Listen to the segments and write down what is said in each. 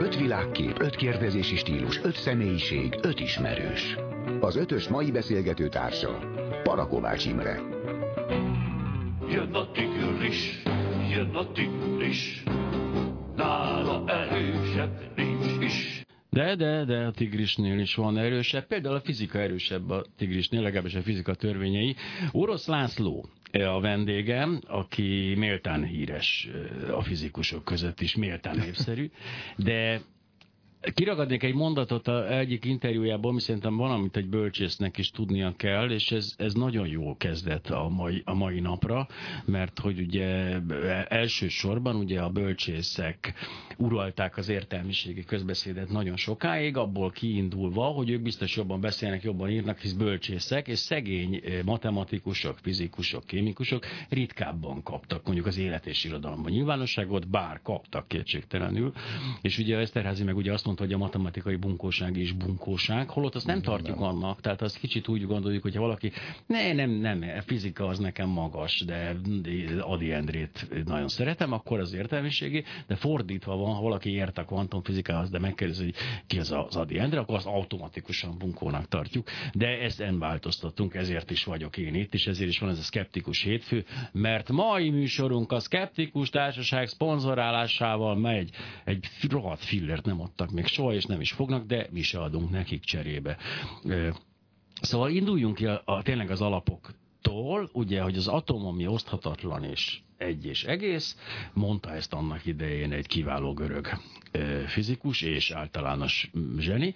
Öt világkép, öt kérdezési stílus, öt személyiség, öt ismerős. Az ötös mai beszélgető társa, Parakovács Imre. Jön a tigris, jön a tigris, nála erősebb nincs is. De, de, de a tigrisnél is van erősebb. Például a fizika erősebb a tigrisnél, legalábbis a fizika törvényei. Orosz László a vendégem, aki méltán híres a fizikusok között is, méltán népszerű, de Kiragadnék egy mondatot a egyik interjújából, ami szerintem valamit egy bölcsésznek is tudnia kell, és ez, ez nagyon jól kezdett a mai, a mai napra, mert hogy ugye elsősorban ugye a bölcsészek uralták az értelmiségi közbeszédet nagyon sokáig, abból kiindulva, hogy ők biztos jobban beszélnek, jobban írnak, hisz bölcsészek, és szegény matematikusok, fizikusok, kémikusok ritkábban kaptak mondjuk az élet és irodalomban nyilvánosságot, bár kaptak kétségtelenül, és ugye Eszterházi meg ugye azt mondta, hogy a matematikai bunkóság is bunkóság, holott azt nem tartjuk annak, tehát azt kicsit úgy gondoljuk, hogyha valaki, ne, nem, nem, fizika az nekem magas, de Adi Endrét nagyon szeretem, akkor az értelmiségi, de fordítva van, ha valaki ért a kvantumfizikához, de megkérdezi, hogy ki az az Adi Endre, akkor azt automatikusan bunkónak tartjuk, de ezt nem változtattunk, ezért is vagyok én itt, és ezért is van ez a szkeptikus hétfő, mert mai műsorunk a szkeptikus társaság szponzorálásával megy, egy rohadt fillert nem adtak még soha, és nem is fognak, de mi se adunk nekik cserébe. Szóval induljunk ki a, a, tényleg az alapoktól, ugye, hogy az atom, ami oszthatatlan és egy és egész, mondta ezt annak idején egy kiváló görög fizikus és általános zseni,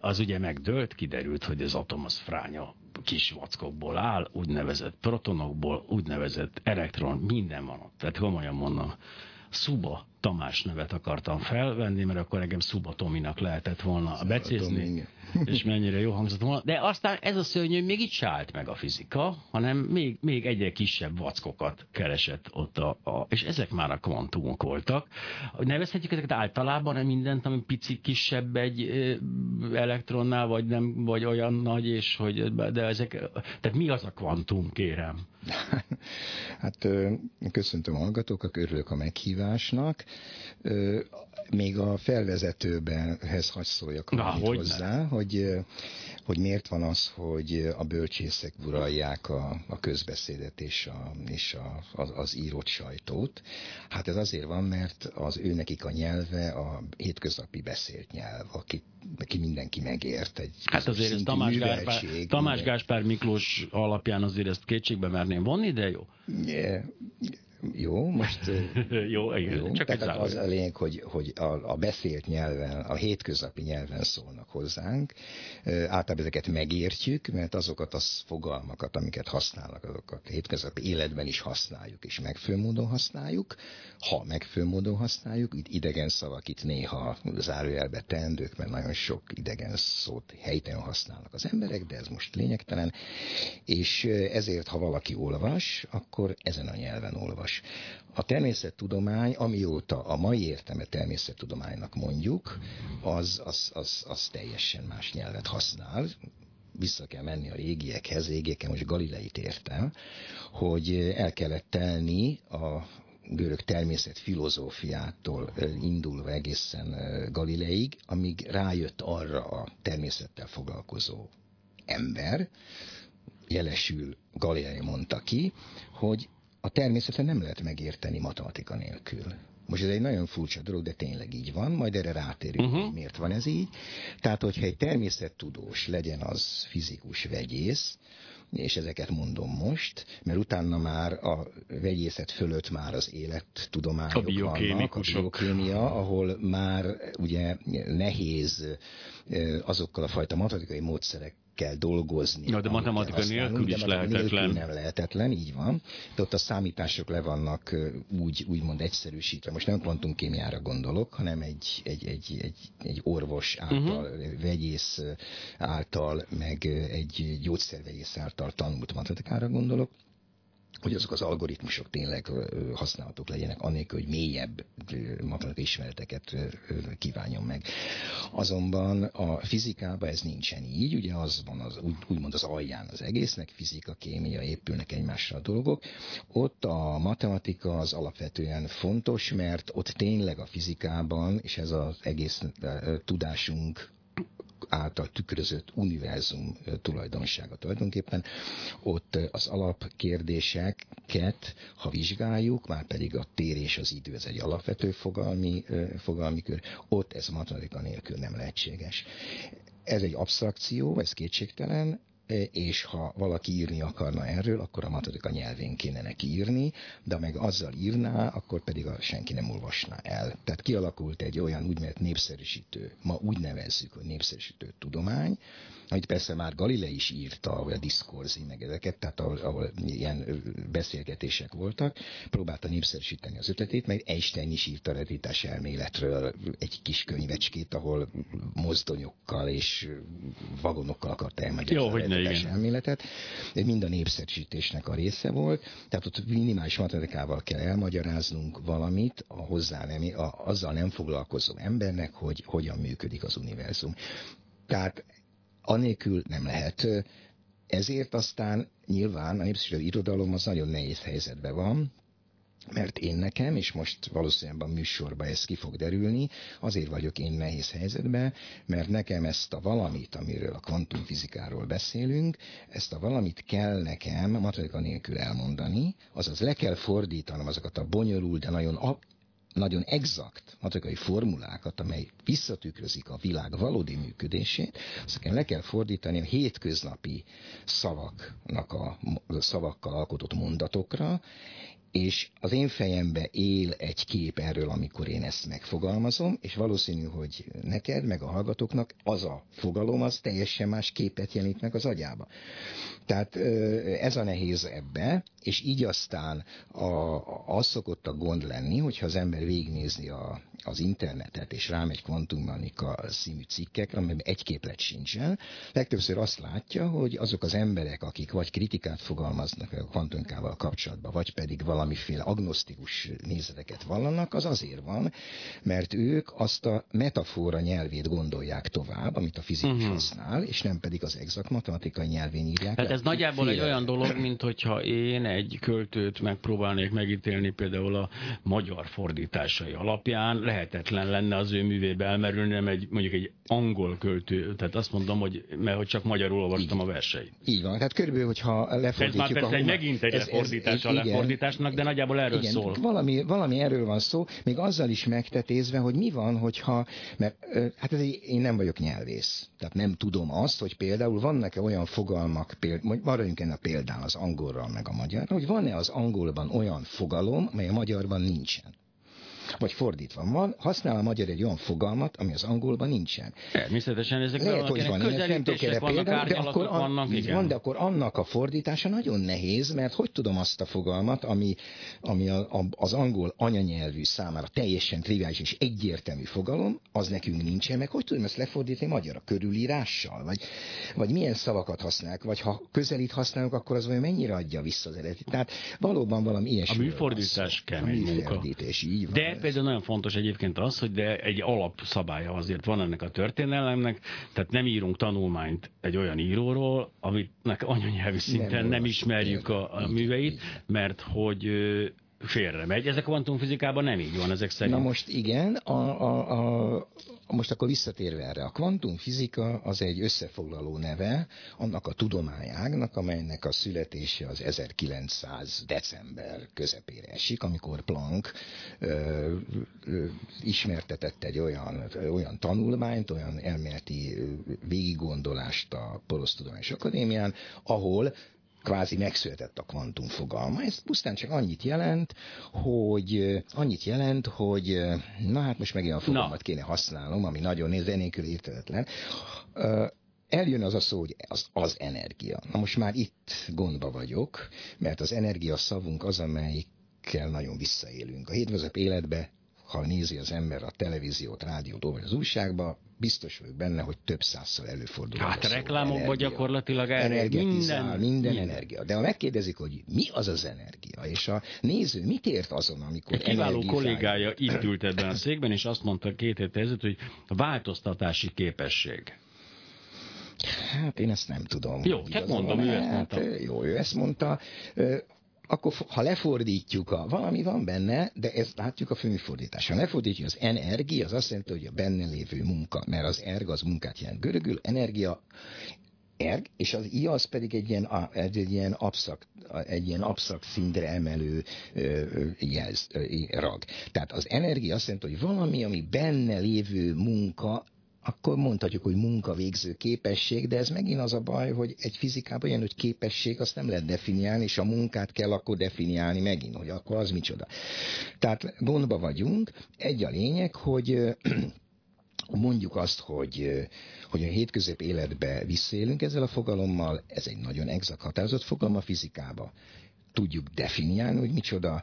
az ugye megdőlt, kiderült, hogy az atom az fránya kis vackokból áll, úgynevezett protonokból, úgynevezett elektron, minden van ott. Tehát komolyan mondom, Szuba Tamás nevet akartam felvenni, mert akkor engem Szuba Tominak lehetett volna becézni, és mennyire jó hangzott volna. De aztán ez a szörnyű még itt állt meg a fizika, hanem még, még egyre kisebb vackokat keresett ott a, a és ezek már a kvantumok voltak. Nevezhetjük ezeket általában mindent, ami pici kisebb egy elektronnál, vagy nem, vagy olyan nagy, és hogy, de ezek, tehát mi az a kvantum, kérem? Hát köszöntöm a hallgatókat, örülök a meghívásnak. Még a felvezetőbenhez hagy szóljak Na, hogy hozzá, hogy, hogy miért van az, hogy a bölcsészek uralják a, a közbeszédet és, a, és a, az, az írott sajtót. Hát ez azért van, mert az ő nekik a nyelve a hétköznapi beszélt nyelv, aki, aki mindenki megért. Egy hát azért ez Tamás Gáspár, Tamás Gáspár Miklós alapján azért ezt kétségbe merném vonni, de jó. Yeah. Jó, most... jó, igen, jó. csak Tehát az a lényeg, hogy, hogy a, a beszélt nyelven, a hétköznapi nyelven szólnak hozzánk. Általában ezeket megértjük, mert azokat az fogalmakat, amiket használnak, azokat hétköznapi életben is használjuk, és megfelelő módon használjuk. Ha megfelelő módon használjuk, itt idegen szavak itt néha zárójelbe teendők, mert nagyon sok idegen szót helytelen használnak az emberek, de ez most lényegtelen. És ezért, ha valaki olvas, akkor ezen a nyelven olvas fontos. A természettudomány, amióta a mai értelme természettudománynak mondjuk, az, az, az, az teljesen más nyelvet használ, vissza kell menni a régiekhez, régieken most Galileit értem, hogy el kellett telni a görög természet filozófiától indulva egészen Galileig, amíg rájött arra a természettel foglalkozó ember, jelesül Galilei mondta ki, hogy a természetet nem lehet megérteni matematika nélkül. Most ez egy nagyon furcsa dolog, de tényleg így van, majd erre rátérünk, uh-huh. hogy miért van ez így. Tehát, hogyha egy természettudós legyen az fizikus vegyész, és ezeket mondom most, mert utána már a vegyészet fölött már az élettudományok a vannak, a biokémia, ahol már ugye nehéz azokkal a fajta matematikai módszerek kell dolgozni. Ja, de matematika nélkül is lehetetlen. Nélkül nem lehetetlen, így van. De ott a számítások le vannak úgy, úgymond egyszerűsítve. Most nem kvantumkémiára gondolok, hanem egy, egy, egy, egy, egy orvos által, uh-huh. vegyész által, meg egy gyógyszervegyész által tanult matematikára gondolok hogy azok az algoritmusok tényleg használhatók legyenek, anélkül, hogy mélyebb matematikai ismereteket kívánjon meg. Azonban a fizikában ez nincsen így, ugye az van az, úgy, úgymond az alján az egésznek, fizika, kémia épülnek egymásra a dolgok. Ott a matematika az alapvetően fontos, mert ott tényleg a fizikában, és ez az egész tudásunk által tükrözött univerzum tulajdonsága tulajdonképpen. Ott az alapkérdéseket, ha vizsgáljuk, már pedig a tér és az idő, ez egy alapvető fogalmi, fogalmi kör, ott ez matematika nélkül nem lehetséges. Ez egy abstrakció, ez kétségtelen, és ha valaki írni akarna erről, akkor a matematika nyelvén kéne neki írni, de meg azzal írná, akkor pedig senki nem olvasná el. Tehát kialakult egy olyan úgynevezett népszerűsítő, ma úgy nevezzük, hogy népszerűsítő tudomány, amit persze már Galilei is írta, a diszkorzi, meg ezeket, tehát ahol, ahol ilyen beszélgetések voltak, próbálta népszerűsíteni az ötletét, meg Einstein is írt a retítás elméletről egy kis könyvecskét, ahol mozdonyokkal és vagonokkal akart elmagyarázni a retítás elméletet. Mind a népszerűsítésnek a része volt, tehát ott minimális matematikával kell elmagyaráznunk valamit a hozzá nem, a, azzal nem foglalkozó embernek, hogy hogyan működik az univerzum. Tehát anélkül nem lehet. Ezért aztán nyilván a népszerű irodalom az nagyon nehéz helyzetben van, mert én nekem, és most valószínűleg a műsorban ez ki fog derülni, azért vagyok én nehéz helyzetben, mert nekem ezt a valamit, amiről a kvantumfizikáról beszélünk, ezt a valamit kell nekem matematika nélkül elmondani, azaz le kell fordítanom azokat a bonyolult, de nagyon nagyon exakt matematikai formulákat, amely visszatükrözik a világ valódi működését, aztán le kell fordítani a hétköznapi szavaknak a, a szavakkal alkotott mondatokra, és az én fejembe él egy kép erről, amikor én ezt megfogalmazom, és valószínű, hogy neked, meg a hallgatóknak az a fogalom, az teljesen más képet jelent meg az agyába. Tehát ez a nehéz ebbe, és így aztán a, az szokott a gond lenni, hogyha az ember végignézni a, az internetet, és rámegy kvantummanika színű cikkekre, amiben egy képlet sincsen, legtöbbször azt látja, hogy azok az emberek, akik vagy kritikát fogalmaznak a kvantumkával kapcsolatban, vagy pedig valamiféle agnosztikus nézeteket vallanak, az azért van, mert ők azt a metafora nyelvét gondolják tovább, amit a fizikus uh-huh. használ, és nem pedig az exakt matematikai nyelvén írják. Tehát ez nagyjából Féle... egy olyan dolog, mint hogyha én egy költőt megpróbálnék megítélni például a magyar fordításai alapján, lehetetlen lenne az ő művébe elmerülni, nem egy, mondjuk egy angol költő, tehát azt mondom, hogy, mert hogy csak magyarul olvastam így, a verseit. Így van, tehát körülbelül, hogyha lefordítjuk... Ez már persze egy megint egy ez, lefordítás a lefordításnak, de nagyjából erről igen, szól. Valami, valami erről van szó, még azzal is megtetézve, hogy mi van, hogyha, mert hát ez egy, én nem vagyok nyelvész, tehát nem tudom azt, hogy például vannak-e olyan fogalmak, például, maradjunk ennek a példán az angolral meg a magyarra, hogy van-e az angolban olyan fogalom, mely a magyarban nincsen. Vagy fordítva, van, használ a magyar egy olyan fogalmat, ami az angolban nincsen. Természetesen ezek Lehet, hogy van, én nem tudok erre például, de akkor, vannak, igen. van, de akkor annak a fordítása nagyon nehéz, mert hogy tudom azt a fogalmat, ami, ami a, a, az angol anyanyelvű számára teljesen triviális és egyértelmű fogalom, az nekünk nincsen, meg hogy tudom ezt lefordítani magyarra, körülírással, vagy, vagy milyen szavakat használnak, vagy ha közelít használunk, akkor az olyan mennyire adja vissza az eredetit. Tehát valóban valami ilyesmi. A műfordítás kemény munka. Így van. De például nagyon fontos egyébként az, hogy de egy alapszabálya azért van ennek a történelemnek, tehát nem írunk tanulmányt egy olyan íróról, amit anyanyelvi szinten nem, nem ismerjük a, a műveit, mert hogy félre megy. Ezek a kvantumfizikában nem így van, ezek szerint. Na most igen, a, a, a, most akkor visszatérve erre, a kvantumfizika az egy összefoglaló neve annak a tudományágnak, amelynek a születése az 1900 december közepére esik, amikor Planck ö, ö, ismertetett egy olyan, olyan tanulmányt, olyan elméleti végiggondolást a Porosz Tudományos Akadémián, ahol kvázi megszületett a kvantum fogalma. Ez pusztán csak annyit jelent, hogy annyit jelent, hogy na hát most megint a fogalmat na. kéne használnom, ami nagyon zenélkül értetetlen. Eljön az a szó, hogy az, az energia. Na most már itt gondba vagyok, mert az energia szavunk az, amelyikkel nagyon visszaélünk. A hétköznapi életbe ha nézi az ember a televíziót, rádiót, vagy az újságba, biztos vagyok benne, hogy több százszor előfordul. Hát a reklámokban gyakorlatilag erre energia, minden, minden, energia. De ha megkérdezik, hogy mi az az energia, és a néző mit ért azon, amikor Egy kiváló energizál- kollégája itt ült ebben a székben, és azt mondta két héttel ezelőtt, hogy változtatási képesség. Hát én ezt nem tudom. Jó, igaza mondom, ő ezt Hát, mondta. Jó, ő ezt mondta. Akkor ha lefordítjuk, a, valami van benne, de ezt látjuk a főműfordítás. Ha lefordítjuk az energi, az azt jelenti, hogy a benne lévő munka, mert az erg az munkát jelent görögül, energia erg, és az i az pedig egy ilyen, egy, egy ilyen abszakt, egy ilyen abszakt szintre emelő jelz, rag. Tehát az energia azt jelenti, hogy valami, ami benne lévő munka, akkor mondhatjuk, hogy munkavégző képesség, de ez megint az a baj, hogy egy fizikában ilyen, hogy képesség, azt nem lehet definiálni, és a munkát kell akkor definiálni megint, hogy akkor az micsoda. Tehát gondba vagyunk. Egy a lényeg, hogy mondjuk azt, hogy, hogy a hétköznapi életbe visszaélünk ezzel a fogalommal, ez egy nagyon exakt határozott fogalom a fizikába. Tudjuk definiálni, hogy micsoda.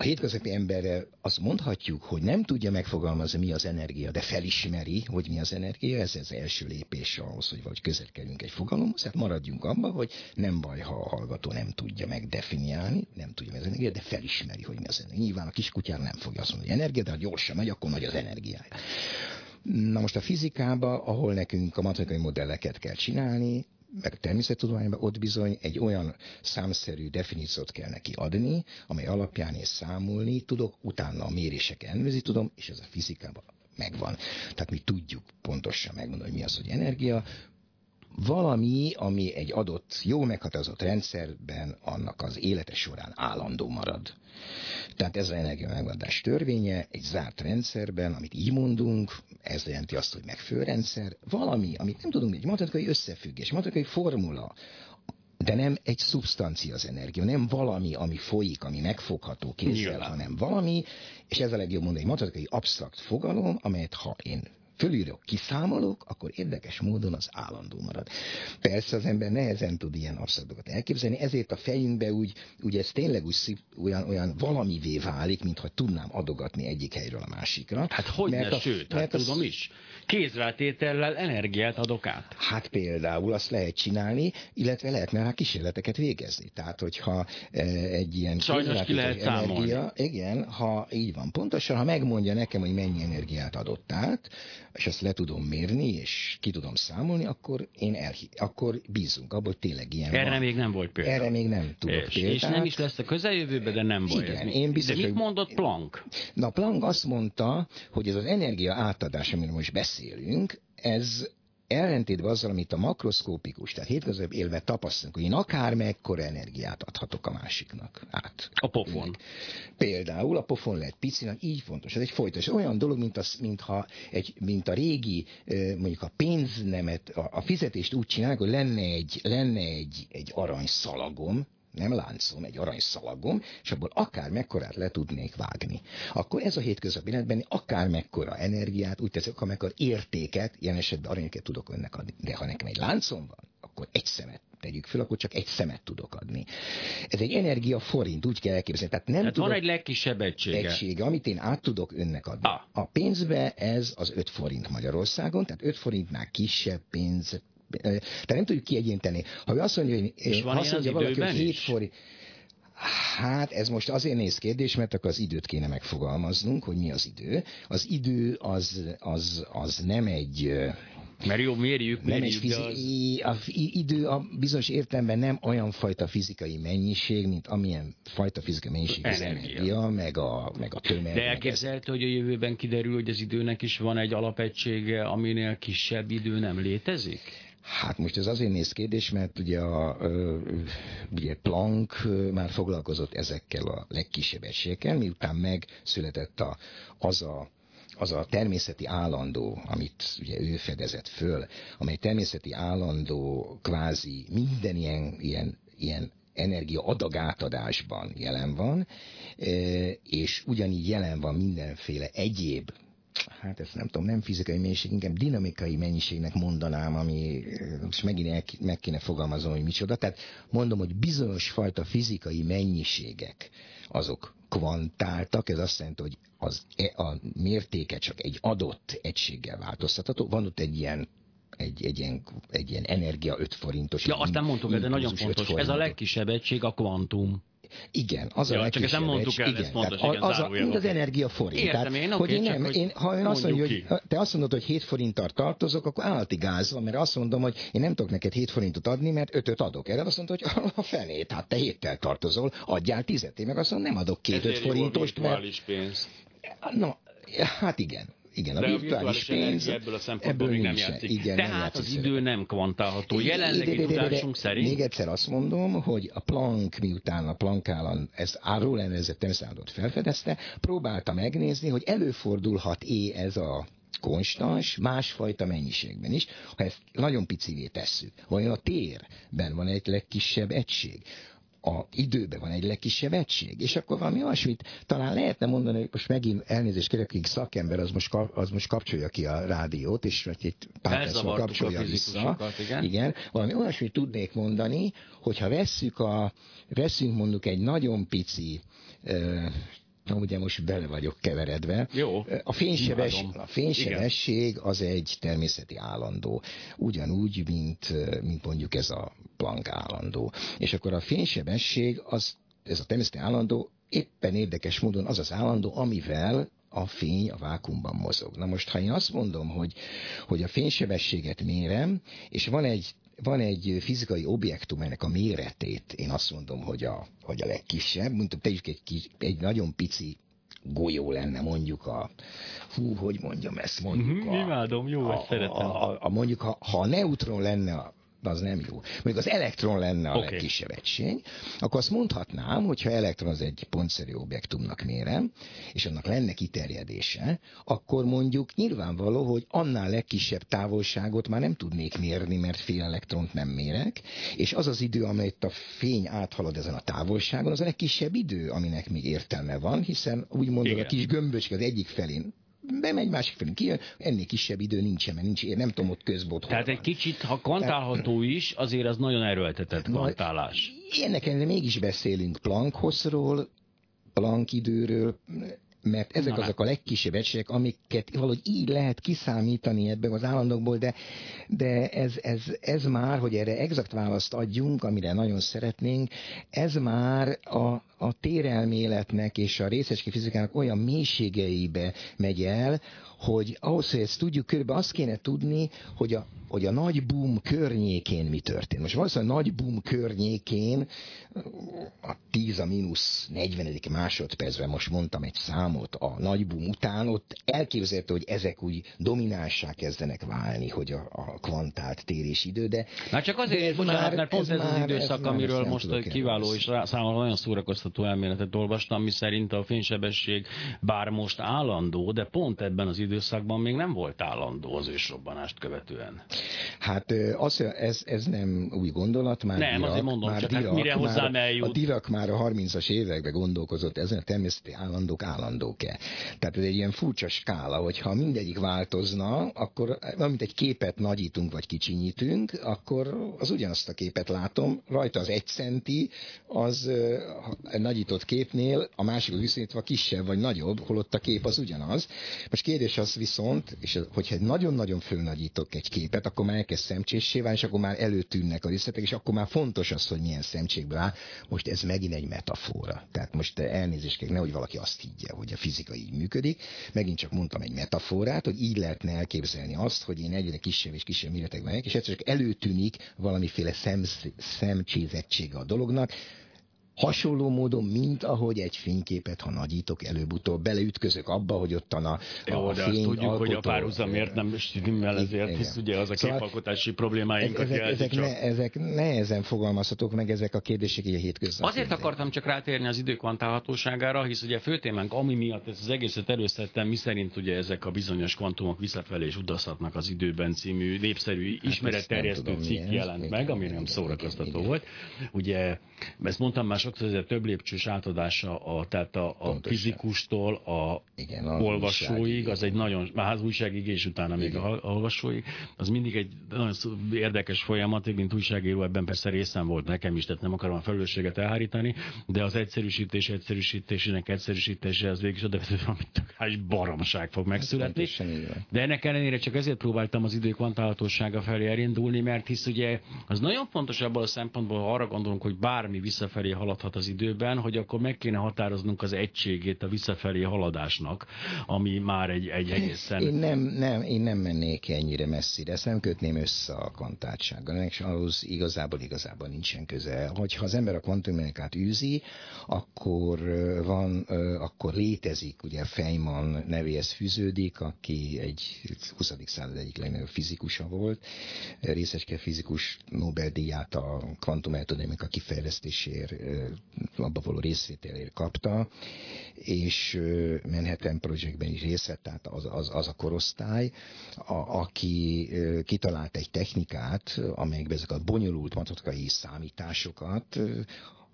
A hétköznapi emberre azt mondhatjuk, hogy nem tudja megfogalmazni, mi az energia, de felismeri, hogy mi az energia, ez az első lépés ahhoz, hogy vagy közel kerülünk egy fogalomhoz, hát maradjunk abban, hogy nem baj, ha a hallgató nem tudja megdefiniálni, nem tudja, mi az energia, de felismeri, hogy mi az energia. Nyilván a kiskutyára nem fogja azt mondani, hogy energia, de ha gyorsan megy, akkor nagy az energiája. Na most a fizikába, ahol nekünk a matematikai modelleket kell csinálni, meg a természettudományban ott bizony egy olyan számszerű definíciót kell neki adni, amely alapján és számolni tudok, utána a mérések ellenőrizni tudom, és ez a fizikában megvan. Tehát mi tudjuk pontosan megmondani, hogy mi az, hogy energia, valami, ami egy adott, jó meghatározott rendszerben annak az élete során állandó marad. Tehát ez az energia megoldás törvénye egy zárt rendszerben, amit így mondunk, ez jelenti azt, hogy megfő rendszer, valami, amit nem tudunk, egy matematikai összefüggés, matematikai formula, de nem egy szubstancia az energia, nem valami, ami folyik, ami megfogható kézzel, Nyilván. hanem valami, és ez a legjobb mondani, egy matematikai absztrakt fogalom, amelyet ha én fölírok, kiszámolok, akkor érdekes módon az állandó marad. Persze az ember nehezen tud ilyen absztraktokat elképzelni, ezért a fejünkbe úgy, úgy ez tényleg úgy olyan, olyan valamivé válik, mintha tudnám adogatni egyik helyről a másikra. Hát hogy Mert ne, a- sőt, hát mert az- tudom is. Kézrátétellel energiát adok át. Hát például azt lehet csinálni, illetve lehetne rá kísérleteket végezni. Tehát, hogyha e, egy ilyen Sajnos ki lehet kézrátétes számolni. igen, ha így van pontosan, ha megmondja nekem, hogy mennyi energiát adott át, és azt le tudom mérni, és ki tudom számolni, akkor én elhi, akkor bízunk abban, hogy tényleg ilyen Erre van. még nem volt példa. Erre még nem tudok és, példát. és nem is lesz a közeljövőben, de nem baj. Igen, én biztos, de mit hogy- mondott Planck? Na, Planck azt mondta, hogy ez az energia átadás, amiről most beszélünk, ez ellentétben azzal, amit a makroszkópikus, tehát hétköznapi élve tapasztalunk, hogy én akár mekkora energiát adhatok a másiknak át. A pofon. Például a pofon lehet picinak, így fontos. Ez egy folytos. Olyan dolog, mint, az, mintha egy, mint a régi, mondjuk a pénznemet, a, a fizetést úgy csinálják, hogy lenne egy, lenne egy, egy aranyszalagom, nem láncom, egy aranyszalagom, és abból akár mekkorát le tudnék vágni. Akkor ez a hétköznapi életben akár mekkora energiát, úgy teszek, amekkor értéket, ilyen esetben aranyokat tudok önnek adni. De ha nekem egy láncom van, akkor egy szemet tegyük föl, akkor csak egy szemet tudok adni. Ez egy energia forint, úgy kell elképzelni. Tehát nem Tehát tudok van egy legkisebb egysége. egysége, amit én át tudok önnek adni. Ah. A pénzbe ez az 5 forint Magyarországon, tehát 5 forintnál kisebb pénz, tehát nem tudjuk kiegyinteni. Ha ő azt mondja, hogy, És van azt mondja valaki, hogy időben 7 is? forint, Hát ez most azért néz kérdés, mert akkor az időt kéne megfogalmaznunk, hogy mi az idő. Az idő az, az, az nem egy Mert jó, mérjük, nem egy mérjük, fizi- az... a idő a bizonyos értelemben nem olyan fajta fizikai mennyiség, mint amilyen fajta fizikai mennyiség az Energia. energia, meg a, meg a tömeg. De elképzelhető, hogy a jövőben kiderül, hogy az időnek is van egy alapegysége, aminél kisebb idő nem létezik? Hát most ez azért néz kérdés, mert ugye, a, ugye Planck már foglalkozott ezekkel a legkisebb egységekkel, miután megszületett a, az a az a természeti állandó, amit ugye ő fedezett föl, amely természeti állandó kvázi minden ilyen, ilyen, ilyen energia adagátadásban jelen van, és ugyanígy jelen van mindenféle egyéb hát ezt nem tudom, nem fizikai mennyiség, inkább dinamikai mennyiségnek mondanám, ami eh, most megint el, meg kéne fogalmaznom, hogy micsoda. Tehát mondom, hogy bizonyos fajta fizikai mennyiségek azok kvantáltak, ez azt jelenti, hogy az, e, a mértéke csak egy adott egységgel változtatható. Van ott egy ilyen egy, egy, ilyen, egy ilyen energia 5 forintos. Ja, azt nem mondtuk, de nagyon fontos. Ez a legkisebb egység a kvantum. Igen, az Ja, a csak ezt nem mondtuk el, igen, ez fontos, igen, az, a, mind az energia forint. Értem tehát, én, hogy én nem, hogy én, ha ön azt mondja, mondjuk hogy te azt mondod, hogy 7 forinttal tartozok, akkor állati gáz van, mert azt mondom, hogy én nem tudok neked 7 forintot adni, mert 5-öt adok. Erre azt mondta, hogy a fenét, hát te héttel tartozol, adjál 10 Én meg azt mondom, nem adok két 5 Ezért jó a forintost, mert... pénz. Na, hát igen. Igen, a De a virtuális pénz ebből a szempontból ebből még nem játszik. Igen, nem Tehát játszik az idő nem kvantálható. Jelenlegi de, de, de, de, de, tudásunk szerint Még egyszer azt mondom, hogy a Planck, miután a Planck állam, ez arról elnevezett természetállandót felfedezte, próbálta megnézni, hogy előfordulhat-é ez a konstans másfajta mennyiségben is, ha ezt nagyon picivé tesszük. Vajon a térben van egy legkisebb egység? A időben van egy legkisebb egység, és akkor valami olyasmit talán lehetne mondani, hogy most megint elnézést kérek, akik szakember, az most, az most kapcsolja ki a rádiót, és vagy egy pár múlva Felzavartuk a kapcsolja vissza. igen. igen. Valami olyasmit tudnék mondani, hogyha vesszük, a, veszünk mondjuk egy nagyon pici ugye most bele vagyok keveredve. Jó, A, fénysebes, a fénysebesség az egy természeti állandó. Ugyanúgy, mint, mint mondjuk ez a Planck állandó. És akkor a fénysebesség, az, ez a természeti állandó éppen érdekes módon az az állandó, amivel a fény a vákumban mozog. Na most, ha én azt mondom, hogy, hogy a fénysebességet mérem, és van egy van egy fizikai objektum, ennek a méretét, én azt mondom, hogy a, hogy a legkisebb, mondjuk tegyük egy, kis, egy nagyon pici golyó lenne mondjuk a, hú, hogy mondjam ezt, mondjuk Mhm, imádom, jó, a. A, a, a, mondjuk, ha, ha a neutron lenne a az nem jó. Mondjuk az elektron lenne a okay. legkisebb egység, akkor azt mondhatnám, hogy ha elektron az egy pontszerű objektumnak mérem, és annak lenne kiterjedése, akkor mondjuk nyilvánvaló, hogy annál legkisebb távolságot már nem tudnék mérni, mert fél elektront nem mérek, és az az idő, amelyet a fény áthalad ezen a távolságon, az a legkisebb idő, aminek még értelme van, hiszen úgy mondod, Igen. a kis gömböcske az egyik felén bemegy, másik felén kijön, ennél kisebb idő nincsen, mert nincs, én nem tudom ott közbot Tehát egy kicsit, ha kvantálható is, azért az nagyon erőltetett kvantálás. Ennek ellenére mégis beszélünk Planckhosszról, Planck időről, mert ezek Na, azok a legkisebb egységek, amiket valahogy így lehet kiszámítani ebben az állandókból, de, de ez, ez, ez már, hogy erre exakt választ adjunk, amire nagyon szeretnénk, ez már a, a térelméletnek és a részecske fizikának olyan mélységeibe megy el, hogy ahhoz, hogy ezt tudjuk, körülbelül azt kéne tudni, hogy a, hogy a nagy boom környékén mi történt. Most valószínűleg a nagy boom környékén a 10 a mínusz 40. másodpercben most mondtam egy számot a nagy boom után, ott elképzelhető, hogy ezek úgy dominánsá kezdenek válni, hogy a, a kvantált térésidő, de Na csak azért, ez bocsánat, már- mert pont ez ez, az időszak, ez amiről most tudok kiváló és számomra nagyon szórakoztató elméletet olvastam, mi szerint a fénysebesség bár most állandó, de pont ebben az időszakban még nem volt állandó az ősrobbanást követően. Hát az, ez, ez nem új gondolat, már Nem, Dirac, azért mondom, már csak hát mire hozzám már. A Dirac már a 30-as években gondolkozott ezen a természeti állandók állandók-e. Tehát ez egy ilyen furcsa skála, hogyha mindegyik változna, akkor mint egy képet nagyítunk vagy kicsinyítünk, akkor az ugyanazt a képet látom, rajta az egy centi, az nagyított képnél a másik viszonyítva kisebb vagy nagyobb, holott a kép az ugyanaz. Most kérdés az viszont, és hogyha nagyon-nagyon fölnagyítok egy képet, akkor már elkezd szemcséssé válni, és akkor már előtűnnek a részletek, és akkor már fontos az, hogy milyen szemcsékből áll. Most ez megint egy metafora. Tehát most elnézést kérek, nehogy valaki azt higgye, hogy a fizika így működik. Megint csak mondtam egy metaforát, hogy így lehetne elképzelni azt, hogy én egyre kisebb és kisebb méretekben megyek, és egyszer csak előtűnik valamiféle szemsz, szemcsézettsége a dolognak, Hasonló módon, mint ahogy egy fényképet, ha nagyítok, előbb-utóbb beleütközök abba, hogy ottan a, Jó, a de azt fény tudjuk, hogy a alkotó- párhuzamért nem stimmel, ezért Igen. hisz ugye az a Szóval képalkotási problémáinkat ezek, jelzi ezek, csak. ne, ezek nehezen fogalmazhatók meg, ezek a kérdések így a hétköznapi. Azért akartam csak rátérni az idő kvantálhatóságára, hisz ugye főtémánk, ami miatt ezt az egészet előszedtem, mi szerint ugye ezek a bizonyos kvantumok visszafelé is utazhatnak az időben című népszerű ismeretterjesztő Hát mi cikk jelent meg, ami nem szórakoztató volt. Ugye, ezt mondtam már sokszor ez a több lépcsős átadása, a, tehát a, a fizikustól a Igen, olvasóig, az egy nagyon, már az újságig és utána még Igen. a olvasóig, az mindig egy nagyon érdekes folyamat, mint újságíró ebben persze részem volt nekem is, tehát nem akarom a felelősséget elhárítani, de az egyszerűsítés egyszerűsítésének egyszerűsítése az végig is oda amit baromság fog megszületni. De ennek ellenére csak ezért próbáltam az idő kvantálhatósága felé elindulni, mert hisz ugye az nagyon fontos abban a szempontból, ha arra gondolunk, hogy bármi visszafelé haladhat az időben, hogy akkor meg kéne határoznunk az egységét a visszafelé haladásnak, ami már egy, egy egészen... Én nem, nem, én nem mennék ennyire messzire, ezt nem kötném össze a kvantáltsággal, és ahhoz igazából igazából nincsen köze. Hogyha az ember a kvantummechanikát űzi, akkor van, akkor létezik, ugye Feynman nevéhez fűződik, aki egy 20. század egyik legnagyobb fizikusa volt, részecske fizikus Nobel-díját a kvantumelektronika kifejlesztéséért, abba való részvételért kapta, és Manhattan Projectben is részt vett, tehát az, az, az a korosztály, a, aki kitalált egy technikát, amelyekben ezek a bonyolult matematikai számításokat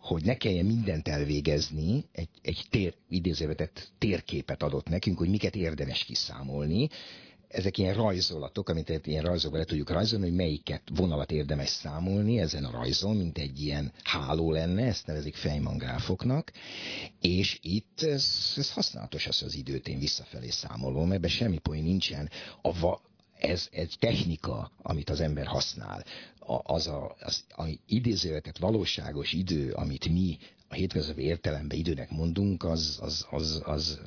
hogy ne kelljen mindent elvégezni, egy, egy tér, idézővetett térképet adott nekünk, hogy miket érdemes kiszámolni, ezek ilyen rajzolatok, amit ilyen rajzokban le tudjuk rajzolni, hogy melyiket vonalat érdemes számolni ezen a rajzon, mint egy ilyen háló lenne, ezt nevezik fejmangráfoknak, és itt ez, ez használatos az, az időt én visszafelé számolom, ebben semmi poén nincsen. A va, ez egy technika, amit az ember használ. A, az a, az, a idézőletet valóságos idő, amit mi a hétköznapi értelemben időnek mondunk, az, az, az, az,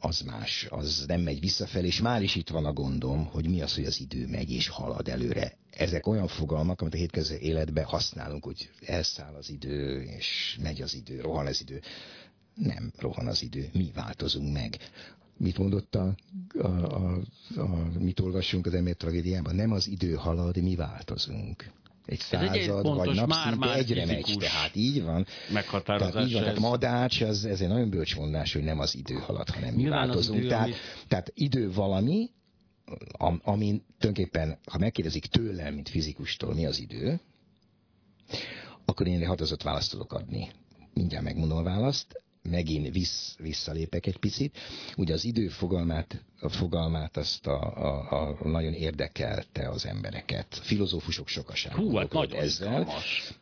az más, az nem megy visszafelé, és már is itt van a gondom, hogy mi az, hogy az idő megy és halad előre. Ezek olyan fogalmak, amit a hétköznapi életben használunk, hogy elszáll az idő, és megy az idő, rohan az idő. Nem rohan az idő, mi változunk meg mit mondott a, a, a, a mit olvassunk az ember tragédiában, nem az idő halad, mi változunk egy század, egy pontos, vagy napszint, már, már egyre megy. Tehát így van. Meghatározás. Tehát így van. Tehát madács, az, ez egy nagyon bölcs mondás, hogy nem az idő halad, hanem mi változunk. Idő, tehát, ami... tehát idő valami, am, amin tulajdonképpen, ha megkérdezik tőlem, mint fizikustól, mi az idő, akkor én egy határozott választ tudok adni. Mindjárt megmondom a választ megint vissz, visszalépek egy picit. Ugye az idő fogalmát, a fogalmát azt a, a, a nagyon érdekelte az embereket. Filozófusok sokaság. Hú, hát nagyon ezzel.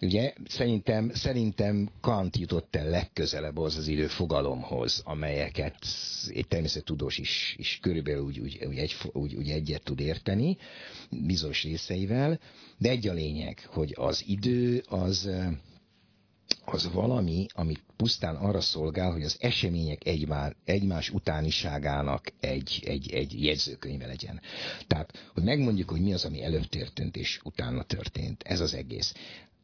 Ugye szerintem, szerintem Kant jutott el legközelebb az az idő fogalomhoz, amelyeket egy természettudós is, is körülbelül úgy, úgy, úgy, egy, úgy, úgy egyet tud érteni, bizonyos részeivel, de egy a lényeg, hogy az idő az az valami, ami pusztán arra szolgál, hogy az események egymás, egymás utániságának egy, egy, egy jegyzőkönyve legyen. Tehát, hogy megmondjuk, hogy mi az, ami előbb történt és utána történt. Ez az egész.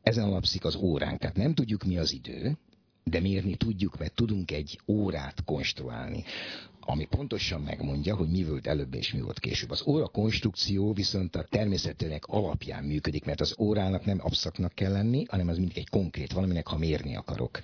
Ezen alapszik az óránk. Tehát nem tudjuk, mi az idő, de mérni tudjuk, mert tudunk egy órát konstruálni ami pontosan megmondja, hogy mi volt előbb és mi volt később. Az óra konstrukció viszont a természetének alapján működik, mert az órának nem abszaknak kell lenni, hanem az mindig egy konkrét valaminek, ha mérni akarok.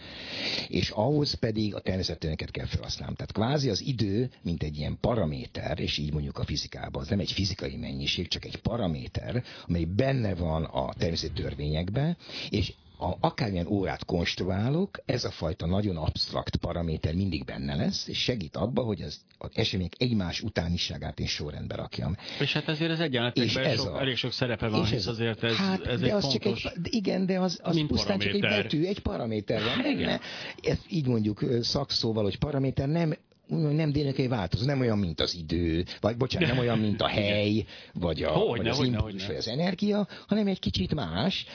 És ahhoz pedig a természetöneket kell felhasználni. Tehát kvázi az idő, mint egy ilyen paraméter, és így mondjuk a fizikában, az nem egy fizikai mennyiség, csak egy paraméter, amely benne van a természeti törvényekben, és a, akármilyen órát konstruálok, ez a fajta nagyon absztrakt paraméter mindig benne lesz, és segít abba, hogy az, az események egymás utániságát én sorrendbe rakjam. És hát ezért az egyenletekben sok, a, elég sok szerepe van, és ez, azért ez, hát, ez de egy az fontos... Csak egy, igen, de az, az pusztán paraméter. csak egy betű, egy paraméter van benne. Ezt így mondjuk szakszóval, hogy paraméter nem nem egy változó, nem olyan, mint az idő, vagy bocsánat, nem olyan, mint a hely, vagy, a, hogy vagy az impulzus, vagy az energia, hanem egy kicsit más,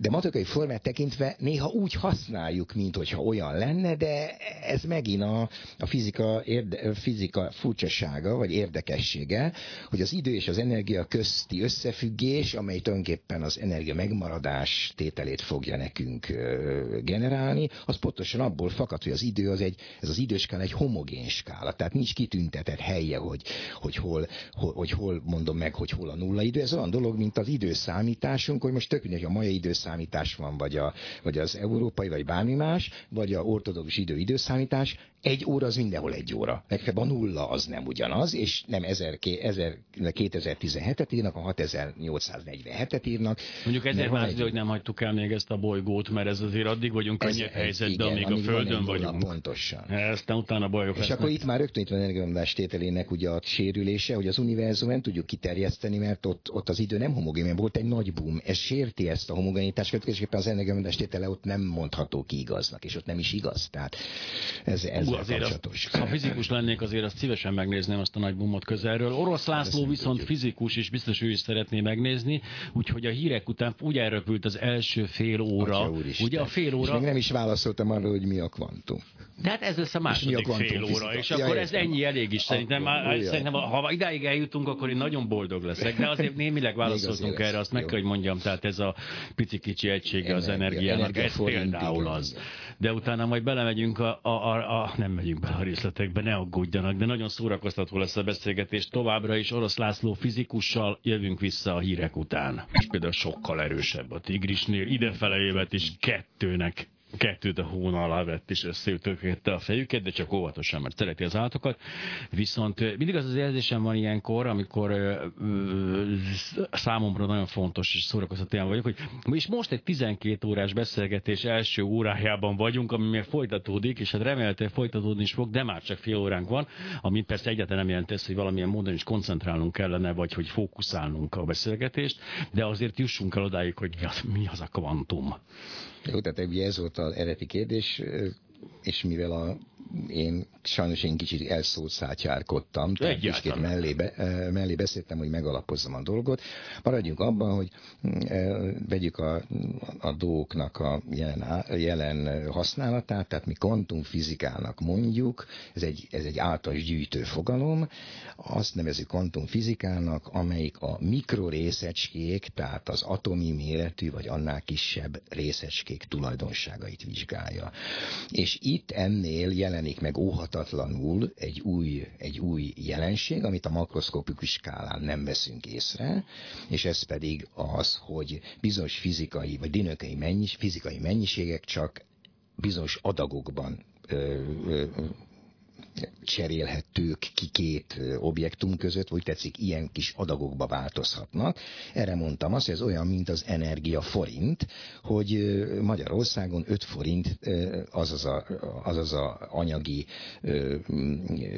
de matematikai formát tekintve néha úgy használjuk, mint hogyha olyan lenne, de ez megint a, a fizika, érde, fizika furcsasága, vagy érdekessége, hogy az idő és az energia közti összefüggés, amely tulajdonképpen az energia megmaradás tételét fogja nekünk generálni, az pontosan abból fakad, hogy az idő az egy, ez az időskál egy homogén skála, tehát nincs kitüntetett helye, hogy, hogy, hol, hogy, hogy hol mondom meg, hogy hol a nulla idő. Ez olyan dolog, mint az időszámításunk, hogy most tök mindegy, a mai időszámítás időszámítás van, vagy, a, vagy az európai, vagy bármi más, vagy a ortodox idő időszámítás, egy óra az mindenhol egy óra. Legfeljebb a nulla az nem ugyanaz, és nem 1000, 2017-et írnak, a 6847-et írnak. Mondjuk ezért már egy... hogy nem hagytuk el még ezt a bolygót, mert ez azért addig vagyunk könnyebb helyzetben, amíg a Földön vagyunk. Pontosan. Aztán utána bajok És lesznek. akkor itt már rögtön itt van energiamondás tételének ugye a sérülése, hogy az univerzum nem tudjuk kiterjeszteni, mert ott, ott az idő nem homogén, volt egy nagy boom. Ez sérti ezt a homogenitást, következésképpen az energiamondás tétele ott nem mondható ki igaznak, és ott nem is igaz. Tehát ez, ez Hú, azért az, ha fizikus lennék, azért azt szívesen megnézném azt a nagy bumot közelről. Orosz László viszont fizikus, és biztos ő is szeretné megnézni, úgyhogy a hírek után úgy elröpült az első fél óra. Ugye a fél óra... És még nem is válaszoltam arra, hogy mi a kvantum. De hát ez lesz a második a fél óra, és akkor ja, ez ennyi elég is. Szerintem, már, szerintem ha idáig eljutunk, akkor én nagyon boldog leszek, de azért némileg válaszoltunk erre, azt meg kell, hogy mondjam, tehát ez a pici kicsi egysége az energiának, ez például az. De utána majd belemegyünk a, a, a, a nem megyünk bele a részletekbe, ne aggódjanak, de nagyon szórakoztató lesz a beszélgetés. Továbbra is Orosz László fizikussal jövünk vissza a hírek után. És például sokkal erősebb a tigrisnél, idefele évet is kettőnek kettőt a hóna alá vett, és összeütökette a fejüket, de csak óvatosan, mert szereti az állatokat. Viszont mindig az az érzésem van ilyenkor, amikor ö, számomra nagyon fontos és szórakoztató vagyok, hogy és most egy 12 órás beszélgetés első órájában vagyunk, ami még folytatódik, és hát remélhetően folytatódni is fog, de már csak fél óránk van, ami persze egyáltalán nem jelenti hogy valamilyen módon is koncentrálnunk kellene, vagy hogy fókuszálnunk a beszélgetést, de azért jussunk el odáig, hogy mi az, mi az a kvantum. Jó, tehát ugye ez volt az eredeti kérdés, és mivel a, én sajnos én kicsit elszólt szátyárkodtam, tehát kicsit mellé, be, mellé beszéltem, hogy megalapozzam a dolgot. Maradjunk abban, hogy vegyük a, a dolgoknak a jelen, jelen használatát, tehát mi kvantumfizikának mondjuk, ez egy, ez egy általános gyűjtő fogalom, azt nevezük kvantumfizikának, amelyik a mikrorészecskék, tehát az atomi méretű vagy annál kisebb részecskék tulajdonságait vizsgálja. És itt ennél jelenik meg óhatatlanul egy új, egy új jelenség, amit a makroszkopikus skálán nem veszünk észre, és ez pedig az, hogy bizonyos fizikai vagy dinamikai mennyis, fizikai mennyiségek csak bizonyos adagokban ö, ö, cserélhetők ki két objektum között, vagy tetszik, ilyen kis adagokba változhatnak. Erre mondtam azt, hogy ez olyan, mint az energia forint, hogy Magyarországon 5 forint az az a, az, az a anyagi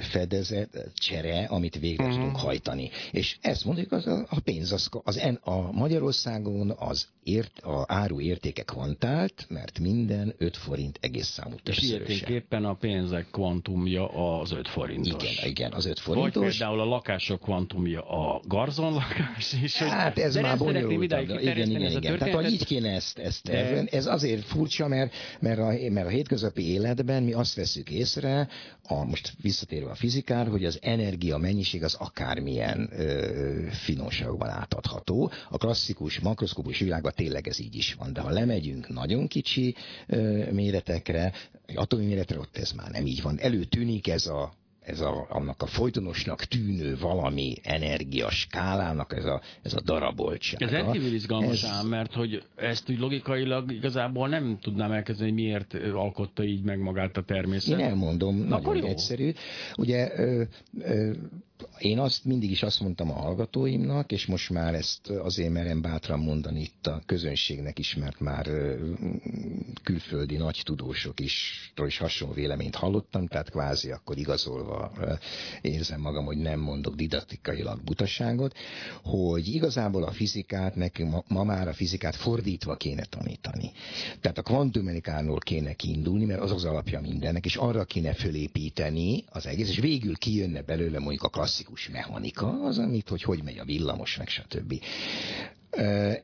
fedezet, csere, amit végre mm. tudunk hajtani. És ezt mondjuk az a, a pénz, az, az en, a Magyarországon az ért, a áru értéke kvantált, mert minden 5 forint egész számú És ilyeténképpen a pénzek kvantumja az 5 forintos. Igen, igen, az 5 forintos. Vagy például a lakások kvantumja a garzonlakás is. Hát ez már bonyolultabb. Igen, igen, igen. Tehát ha így kéne ezt, ezt de... Ez azért furcsa, mert, mert, a, mert a hétköznapi életben mi azt veszük észre, a, most visszatérve a fizikára, hogy az energia mennyiség az akármilyen ö, finomságokban átadható. A klasszikus makroszkópus világban tényleg ez így is van, de ha lemegyünk nagyon kicsi ö, méretekre, atomi méretre, ott ez már nem így van. Előtűnik ez a ez a, annak a folytonosnak tűnő valami energiaskálának ez a, ez a daraboltság. Ez rendkívül izgalmas ez... ám, mert hogy ezt úgy logikailag igazából nem tudnám elkezdeni, hogy miért alkotta így meg magát a természet. Én elmondom, Na, nagyon jó. egyszerű. Ugye ö, ö, én azt mindig is azt mondtam a hallgatóimnak, és most már ezt azért merem bátran mondani itt a közönségnek is, mert már külföldi nagy tudósok is, is hasonló véleményt hallottam, tehát kvázi akkor igazolva érzem magam, hogy nem mondok didaktikailag butaságot, hogy igazából a fizikát, nekünk ma, ma már a fizikát fordítva kéne tanítani. Tehát a kvantumenikáról kéne kiindulni, mert az az alapja mindennek, és arra kéne fölépíteni az egész, és végül kijönne belőle mondjuk a klasszikus mechanika, az, amit, hogy hogy megy a villamos, meg stb.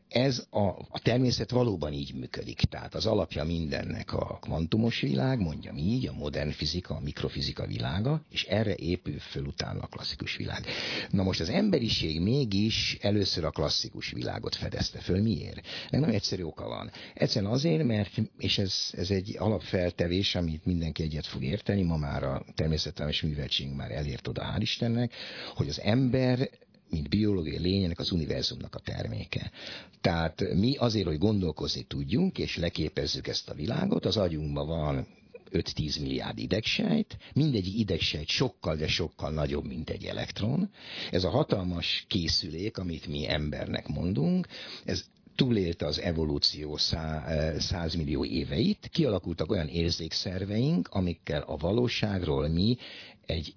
Ez a, a természet valóban így működik, tehát az alapja mindennek a kvantumos világ, mondjam így, a modern fizika, a mikrofizika világa, és erre épül föl utána a klasszikus világ. Na most az emberiség mégis először a klasszikus világot fedezte föl. Miért? Meg nagyon egyszerű oka van. Egyszerűen azért, mert, és ez, ez egy alapfeltevés, amit mindenki egyet fog érteni, ma már a természetelmes műveltség már elért oda, hál' Istennek, hogy az ember mint biológiai lénynek az univerzumnak a terméke. Tehát mi azért, hogy gondolkozni tudjunk, és leképezzük ezt a világot, az agyunkban van 5-10 milliárd idegsejt, mindegyik idegsejt sokkal, de sokkal nagyobb, mint egy elektron. Ez a hatalmas készülék, amit mi embernek mondunk, ez túlélte az evolúció százmillió éveit, kialakultak olyan érzékszerveink, amikkel a valóságról mi egy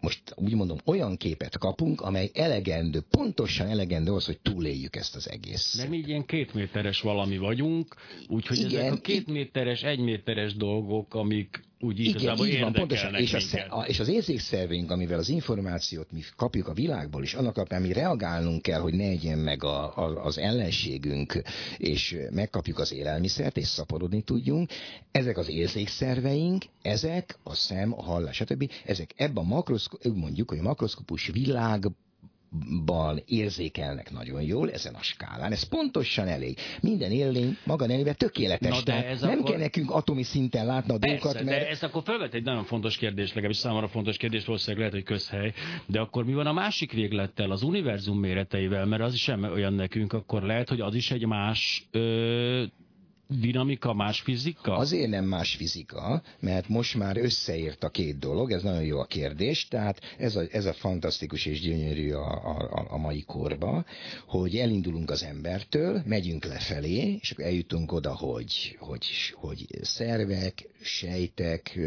most úgy mondom, olyan képet kapunk, amely elegendő, pontosan elegendő az, hogy túléljük ezt az egész. De mi ilyen kétméteres valami vagyunk, úgyhogy Igen, ezek a kétméteres, egyméteres dolgok, amik úgy Igen, így van, pontosan. És, a, a, és az érzékszervünk, amivel az információt mi kapjuk a világból, és annak alapján mi reagálnunk kell, hogy ne egyen meg a, a, az ellenségünk, és megkapjuk az élelmiszert, és szaporodni tudjunk. Ezek az érzékszerveink, ezek a szem, a hallás, stb. Ezek ebben a makroszkop, mondjuk, hogy a makroszkopus világ ban érzékelnek nagyon jól ezen a skálán. Ez pontosan elég. Minden élmény maga nevébe tökéletes. Na de ez nem akkor... kell nekünk atomi szinten látni a dolgokat, mert... de ez akkor felvet egy nagyon fontos kérdés, legalábbis számomra fontos kérdés, valószínűleg lehet, hogy közhely, de akkor mi van a másik véglettel, az univerzum méreteivel, mert az is sem olyan nekünk, akkor lehet, hogy az is egy más ö, dinamika, más fizika? Azért nem más fizika, mert most már összeért a két dolog, ez nagyon jó a kérdés, tehát ez a, ez a fantasztikus és gyönyörű a, a, a mai korba, hogy elindulunk az embertől, megyünk lefelé, és akkor eljutunk oda, hogy, hogy, hogy szervek, sejtek,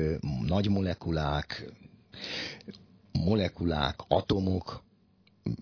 nagy molekulák, molekulák, atomok,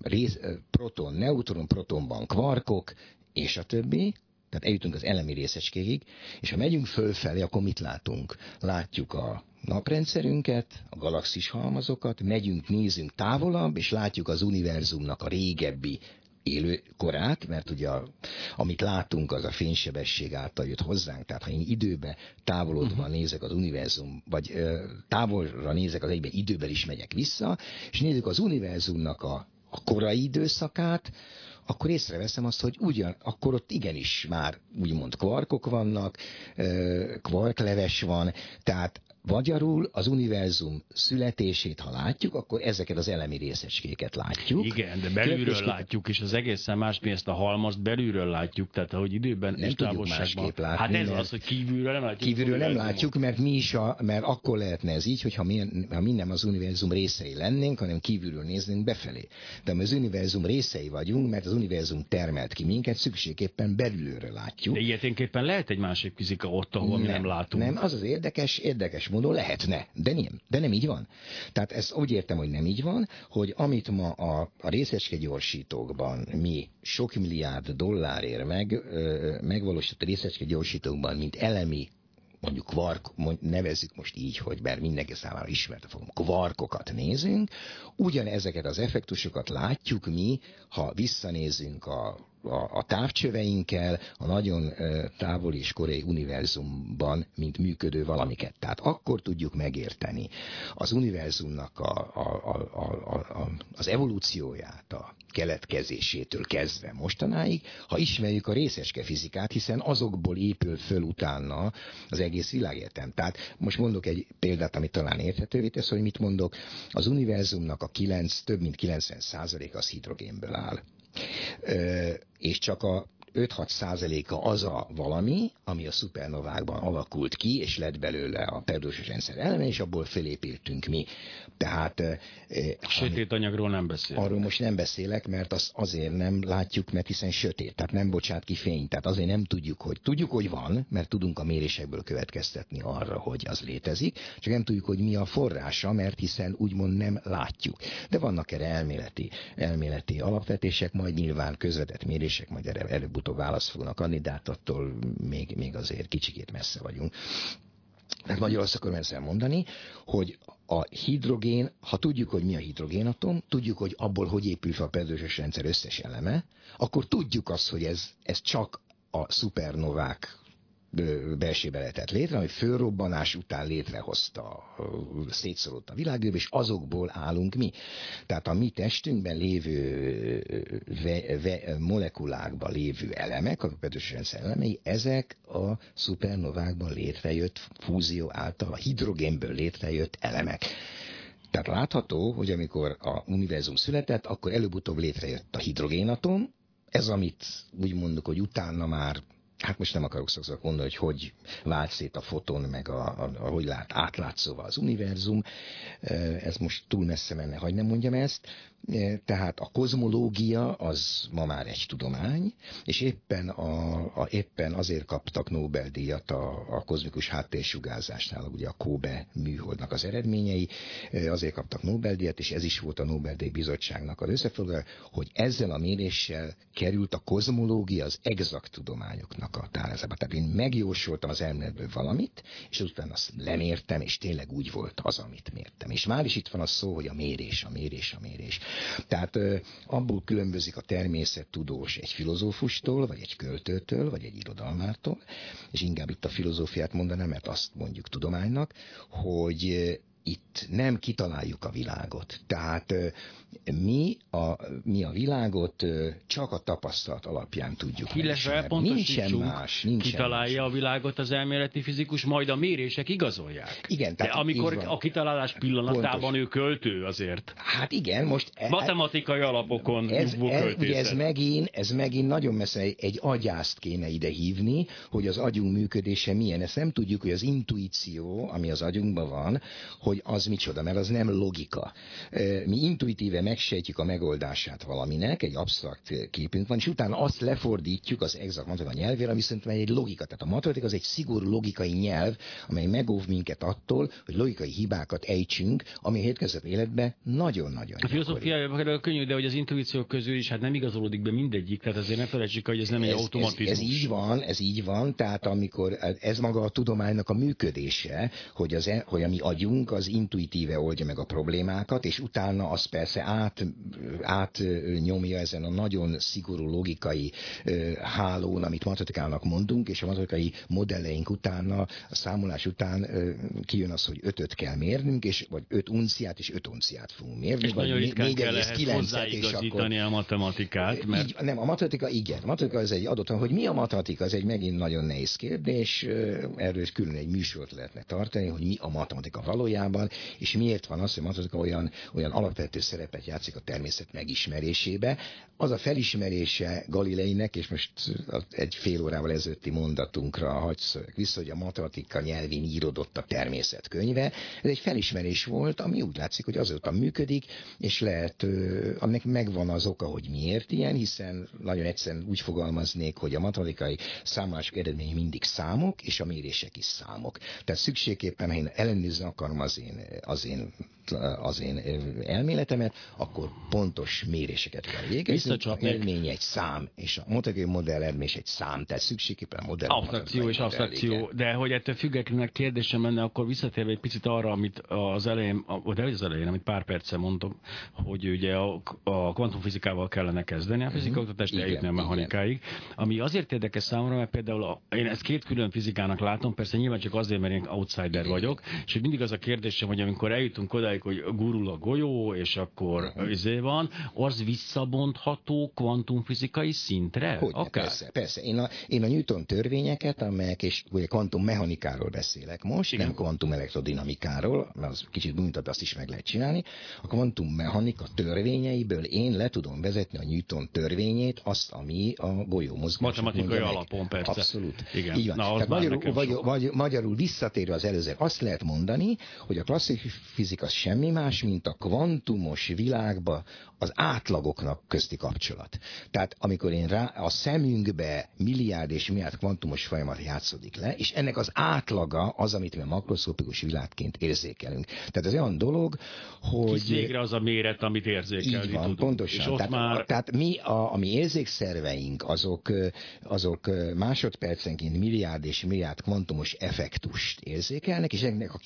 rész, proton, neutron, protonban kvarkok, és a többi, tehát eljutunk az elemi részecskéig, és ha megyünk fölfelé, akkor mit látunk? Látjuk a naprendszerünket, a galaxis halmazokat, megyünk, nézünk távolabb, és látjuk az univerzumnak a régebbi élőkorát, mert ugye a, amit látunk, az a fénysebesség által jött hozzánk, tehát ha én időbe távolodva uh-huh. nézek az univerzum, vagy ö, távolra nézek az egyben időben is megyek vissza, és nézzük az univerzumnak a, a korai időszakát, akkor észreveszem azt, hogy ugyan, akkor ott igenis már úgymond kvarkok vannak, kvarkleves van, tehát Magyarul az univerzum születését, ha látjuk, akkor ezeket az elemi részecskéket látjuk. Igen, de belülről Kérdés, látjuk, és az egészen más, mi ezt a halmazt belülről látjuk, tehát ahogy időben nem és másképp látni. Hát ez az, hogy kívülről nem látjuk. Kívülről nem látjuk, mert mi is, a, mert akkor lehetne ez így, hogyha mi, ha mi nem az univerzum részei lennénk, hanem kívülről néznénk befelé. De mi az univerzum részei vagyunk, mert az univerzum termelt ki minket, szükségképpen belülről látjuk. De ilyeténképpen lehet egy másik fizika ott, ahol nem, mi nem látunk. Nem, az az érdekes, érdekes módon lehetne, de nem, de nem így van. Tehát ezt úgy értem, hogy nem így van, hogy amit ma a, a részecske mi sok milliárd dollárért meg, ö, megvalósított részecske gyorsítókban, mint elemi mondjuk kvark, nevezzük most így, hogy bár mindenki számára ismert fogom, kvarkokat nézünk, ugyanezeket az effektusokat látjuk mi, ha visszanézünk a a, a távcsöveinkkel a nagyon távoli és korai univerzumban, mint működő valamiket. Tehát akkor tudjuk megérteni az univerzumnak a, a, a, a, a, az evolúcióját, a keletkezésétől kezdve mostanáig, ha ismerjük a részeske fizikát, hiszen azokból épül föl utána az egész világértem. Tehát most mondok egy példát, amit talán érthetővé tesz, hogy mit mondok. Az univerzumnak a 9, több mint 90 az hidrogénből áll és csak a 5-6 százaléka az a valami, ami a szupernovákban alakult ki, és lett belőle a periódusos rendszer eleme, és abból felépültünk mi. Tehát... Sötét anyagról nem beszélek. Arról most nem beszélek, mert az azért nem látjuk, mert hiszen sötét, tehát nem bocsát ki fényt. Tehát azért nem tudjuk, hogy tudjuk, hogy van, mert tudunk a mérésekből következtetni arra, hogy az létezik, csak nem tudjuk, hogy mi a forrása, mert hiszen úgymond nem látjuk. De vannak erre elméleti, elméleti alapvetések, majd nyilván közvetett mérések, majd erre előbb előbb-utóbb választ fognak adni, de hát attól még, még azért kicsikét messze vagyunk. Tehát magyarul azt akarom ezzel mondani, hogy a hidrogén, ha tudjuk, hogy mi a hidrogénatom, tudjuk, hogy abból hogy épül fel a periódusos rendszer összes eleme, akkor tudjuk azt, hogy ez, ez csak a szupernovák belsébe lehetett létre, ami fölrobbanás után létrehozta, szétszorult a világűr, és azokból állunk mi. Tehát a mi testünkben lévő ve, ve, molekulákban lévő elemek, a petrus rendszer elemei, ezek a szupernovákban létrejött fúzió által, a hidrogénből létrejött elemek. Tehát látható, hogy amikor a univerzum született, akkor előbb-utóbb létrejött a hidrogénatom, ez amit úgy mondjuk, hogy utána már hát most nem akarok szóval mondani, hogy hogy vált szét a foton, meg a, a, a hogy lát, átlátszóva az univerzum, ez most túl messze menne, hogy nem mondjam ezt, tehát a kozmológia az ma már egy tudomány, és éppen, a, a, éppen azért kaptak Nobel-díjat a, a kozmikus háttérsugárzásnál, ugye a Kobe műholdnak az eredményei, azért kaptak Nobel-díjat, és ez is volt a Nobel-díj bizottságnak az összefoglaló, hogy ezzel a méréssel került a kozmológia az exakt tudományoknak a tálázába. Tehát én megjósoltam az elméletből valamit, és utána azt lemértem, és tényleg úgy volt az, amit mértem. És már is itt van a szó, hogy a mérés, a mérés, a mérés. Tehát abból különbözik a természettudós egy filozófustól, vagy egy költőtől, vagy egy irodalmártól, és inkább itt a filozófiát mondanám, mert azt mondjuk tudománynak, hogy itt nem kitaláljuk a világot. Tehát mi a, mi a világot csak a tapasztalat alapján tudjuk Illetve nincsen más. Nincsen kitalálja más. a világot az elméleti fizikus, majd a mérések igazolják. Igen. Tehát De amikor a kitalálás pillanatában Pontos. ő költő azért. Hát igen, most... E- Matematikai alapokon ez, ez, ez megint, ez megint nagyon messze egy, egy agyászt kéne ide hívni, hogy az agyunk működése milyen. Ezt nem tudjuk, hogy az intuíció, ami az agyunkban van, hogy az micsoda, mert az nem logika. Mi intuitíve megsejtjük a megoldását valaminek, egy absztrakt képünk van, és utána azt lefordítjuk az exakt matematika nyelvére, ami szerintem egy logika. Tehát a matematika az egy szigorú logikai nyelv, amely megóv minket attól, hogy logikai hibákat ejtsünk, ami a hétköznapi életben nagyon-nagyon A filozófia könnyű, de hogy az intuíció közül is hát nem igazolódik be mindegyik, tehát azért ne felejtsük, hogy ez nem ez, egy automatizmus. Ez, ez, így van, ez így van, tehát amikor ez maga a tudománynak a működése, hogy, az, e- hogy a mi agyunk az intuitíve oldja meg a problémákat, és utána az persze át, átnyomja ezen a nagyon szigorú logikai hálón, amit matematikának mondunk, és a matematikai modelleink utána, a számolás után kijön az, hogy ötöt kell mérnünk, és vagy öt unciát és öt unciát fogunk mérni. És vagy nagyon ritkán kell ehhez és akkor... a matematikát. Mert... Így, nem, a matematika igen. A matematika az egy adott, hogy mi a matematika, az egy megint nagyon nehéz kérdés, erről is külön egy műsort lehetne tartani, hogy mi a matematika valójában, és miért van az, hogy a matematika olyan, olyan alapvető szerepet játszik a természet megismerésébe. Az a felismerése Galileinek, és most egy fél órával ezelőtti mondatunkra hagy vissza, hogy a matematika nyelvén írodott a természet könyve. Ez egy felismerés volt, ami úgy látszik, hogy azóta működik, és lehet, annak megvan az oka, hogy miért ilyen, hiszen nagyon egyszerűen úgy fogalmaznék, hogy a matematikai számolások eredménye mindig számok, és a mérések is számok. Tehát szükségképpen, ha én ellenőrizni akarom az én, az én az én elméletemet, akkor pontos méréseket kell végezni. Eredmény egy szám, és a Montague modell eredmény egy szám, tehát szükségképpen a modell. Abstrakció és abstrakció, de hogy ettől függetlenül kérdésem lenne, akkor visszatérve egy picit arra, amit az elején, de az elején, amit pár perce mondtam, hogy ugye a, a kvantumfizikával kellene kezdeni a fizikaoktatást, mm-hmm. eljutni a mechanikáig, ami azért érdekes számomra, mert például a, én ezt két külön fizikának látom, persze nyilván csak azért, mert én outsider vagyok, és mindig az a kérdésem, hogy amikor eljutunk odáig, hogy gurul a golyó, és akkor uh-huh. izé van, az visszabontható kvantumfizikai szintre? Hogy Akár? Persze, persze. Én a, én a Newton törvényeket, amelyek, és ugye kvantummechanikáról beszélek most, Igen. nem kvantumelektrodinamikáról, mert az kicsit bonyolult, azt is meg lehet csinálni. A kvantummechanika törvényeiből én le tudom vezetni a Newton törvényét, azt, ami a golyó mozgás. Matematikai alapon, persze. Abszolút. Igen. Így van. Na, magyarul, vagy, magyarul visszatérve az előző, azt lehet mondani, hogy a klasszikus fizika semmi más, mint a kvantumos világba az átlagoknak közti kapcsolat. Tehát amikor én rá, a szemünkbe milliárd és milliárd kvantumos folyamat játszódik le, és ennek az átlaga az, amit mi a makroszkopikus világként érzékelünk. Tehát ez olyan dolog, hogy... Végre az a méret, amit érzékelni Így van, tudunk. pontosan. És ott tehát, már... tehát mi, a, a mi érzékszerveink, azok, azok másodpercenként milliárd és milliárd kvantumos effektust érzékelnek, és ennek a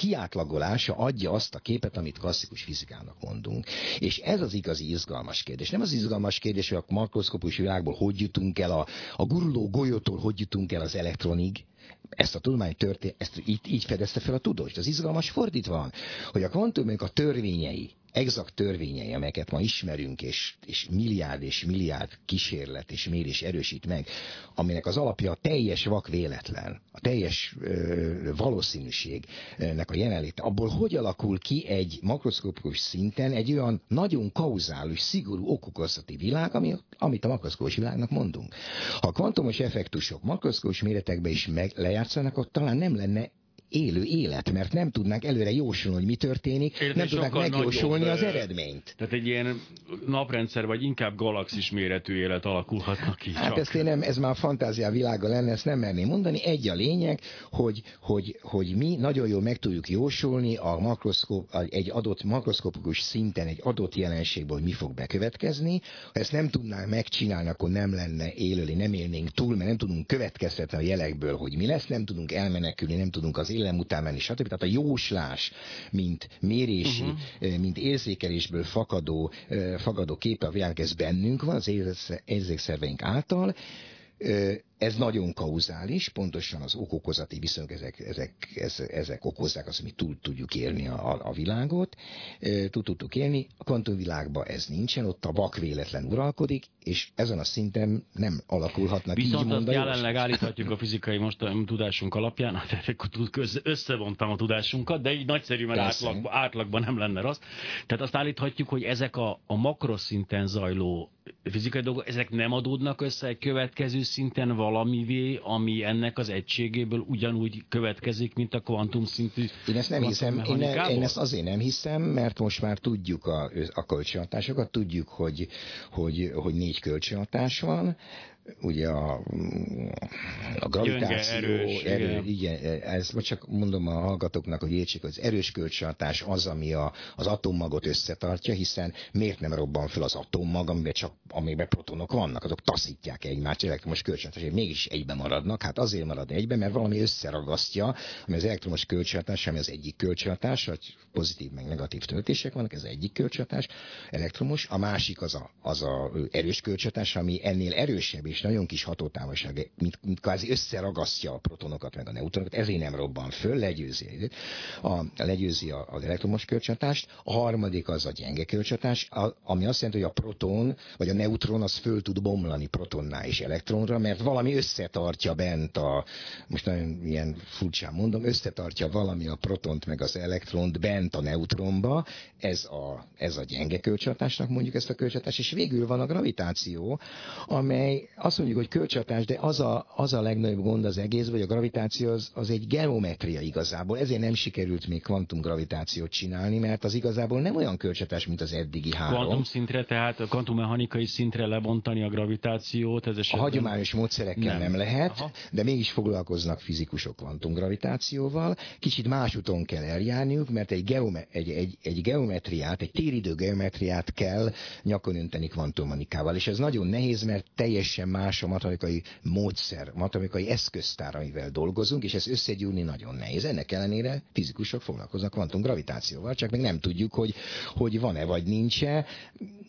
kiátlagolása adja azt a képet, amit klasszikus fizikának mondunk. És ez az igazi izgalmas kérdés. Nem az izgalmas kérdés, hogy a makroszkopus világból hogy jutunk el a, a guruló golyótól, hogy jutunk el az elektronig, ezt a tudomány történet, ezt így, így fedezte fel a tudós. Az izgalmas fordítva van, hogy a kvantumnak a törvényei, exakt törvényei, amelyeket ma ismerünk, és, és milliárd és milliárd kísérlet és mérés erősít meg, aminek az alapja a teljes vak véletlen, a teljes ö, valószínűségnek a jelenléte, abból hogy alakul ki egy makroszkopikus szinten egy olyan nagyon kauzális, szigorú okokozati világ, ami, amit a makroszkopikus világnak mondunk. Ha a kvantumos effektusok makroszkopikus méretekben is meg lejátszanak, akkor talán nem lenne élő élet, mert nem tudnánk előre jósolni, hogy mi történik, Érde, nem tudnánk megjósolni nagyobb, az eredményt. Tehát egy ilyen naprendszer, vagy inkább galaxis méretű élet alakulhatnak ki. Hát csak. ezt én nem, ez már a fantáziá világa lenne, ezt nem merném mondani. Egy a lényeg, hogy, hogy, hogy mi nagyon jól meg tudjuk jósolni a makroszkóp, egy adott makroszkopikus szinten egy adott jelenségből, hogy mi fog bekövetkezni. Ha ezt nem tudnánk megcsinálni, akkor nem lenne élőli, nem élnénk túl, mert nem tudunk következtetni a jelekből, hogy mi lesz, nem tudunk elmenekülni, nem tudunk az félelem után menni, stb. Tehát a jóslás, mint mérési, uh-huh. mint érzékelésből fakadó, eh, fakadó képe a világ, ez bennünk van, az érzékszerveink által, eh, ez nagyon kauzális, pontosan az okokozati viszonyok, ezek, ezek, ezek, okozzák azt, hogy mi túl tudjuk élni a, a világot, túl tudtuk élni. A kvantumvilágban ez nincsen, ott a vak véletlen uralkodik, és ezen a szinten nem alakulhatnak Viszont így mondani. jelenleg állíthatjuk a fizikai most tudásunk alapján, tehát akkor összevontam a tudásunkat, de így nagyszerű, mert átlagban, átlagban nem lenne rossz. Tehát azt állíthatjuk, hogy ezek a, a makroszinten zajló fizikai dolgok, ezek nem adódnak össze egy következő szinten valamivé, ami ennek az egységéből ugyanúgy következik, mint a kvantum szintű Én ezt nem hiszem, én, ne, én ezt azért nem hiszem, mert most már tudjuk a, a kölcsönhatásokat, tudjuk, hogy, hogy, hogy négy kölcsönhatás van, ugye a, a gravitáció, Gyönge, erős, erő, igen. igen, ezt most csak mondom a hallgatóknak, hogy értsék, hogy az erős kölcsönhatás az, ami a, az atommagot összetartja, hiszen miért nem robban fel az atommag, amiben csak amiben protonok vannak, azok taszítják egymást, elektromos kölcsönhatás, mégis egyben maradnak. Hát azért marad egyben, mert valami összeragasztja, ami az elektromos kölcsönhatás, ami az egyik kölcsönhatás, hogy pozitív meg negatív töltések vannak, ez egyik kölcsönhatás, elektromos, a másik az a, az a erős kölcsönhatás, ami ennél erősebb és nagyon kis hatótávolság, mint, mint kvázi összeragasztja a protonokat meg a neutronokat, ezért nem robban föl, legyőzi, a, legyőzi az elektromos kölcsönhatást. A harmadik az a gyenge kölcsönhatás, ami azt jelenti, hogy a proton vagy a neutron az föl tud bomlani protonnál és elektronra, mert valami összetartja bent a, most nagyon ilyen furcsán mondom, összetartja valami a protont meg az elektront bent a neutronba, ez a, ez a gyenge kölcsönhatásnak mondjuk ezt a kölcsönhatást, és végül van a gravitáció, amely azt mondjuk, hogy kölcsönhatás, de az a, az a legnagyobb gond az egész, hogy a gravitáció az, az egy geometria igazából. Ezért nem sikerült még kvantumgravitációt csinálni, mert az igazából nem olyan kölcsönhatás, mint az eddigi három. Kvantum szintre, tehát a kvantummechanikai szintre lebontani a gravitációt, ez esetben... A hagyományos módszerekkel nem, nem lehet, Aha. de mégis foglalkoznak fizikusok kvantumgravitációval. Kicsit más úton kell eljárniuk, mert egy, geome, egy, egy, egy geometriát, egy téridő geometriát kell nyakon önteni kvantummechanikával, és ez nagyon nehéz, mert teljesen más a matematikai módszer, matematikai eszköztár, amivel dolgozunk, és ezt összegyúrni nagyon nehéz. Ennek ellenére fizikusok foglalkoznak kvantumgravitációval, csak még nem tudjuk, hogy, hogy van-e vagy nincs-e.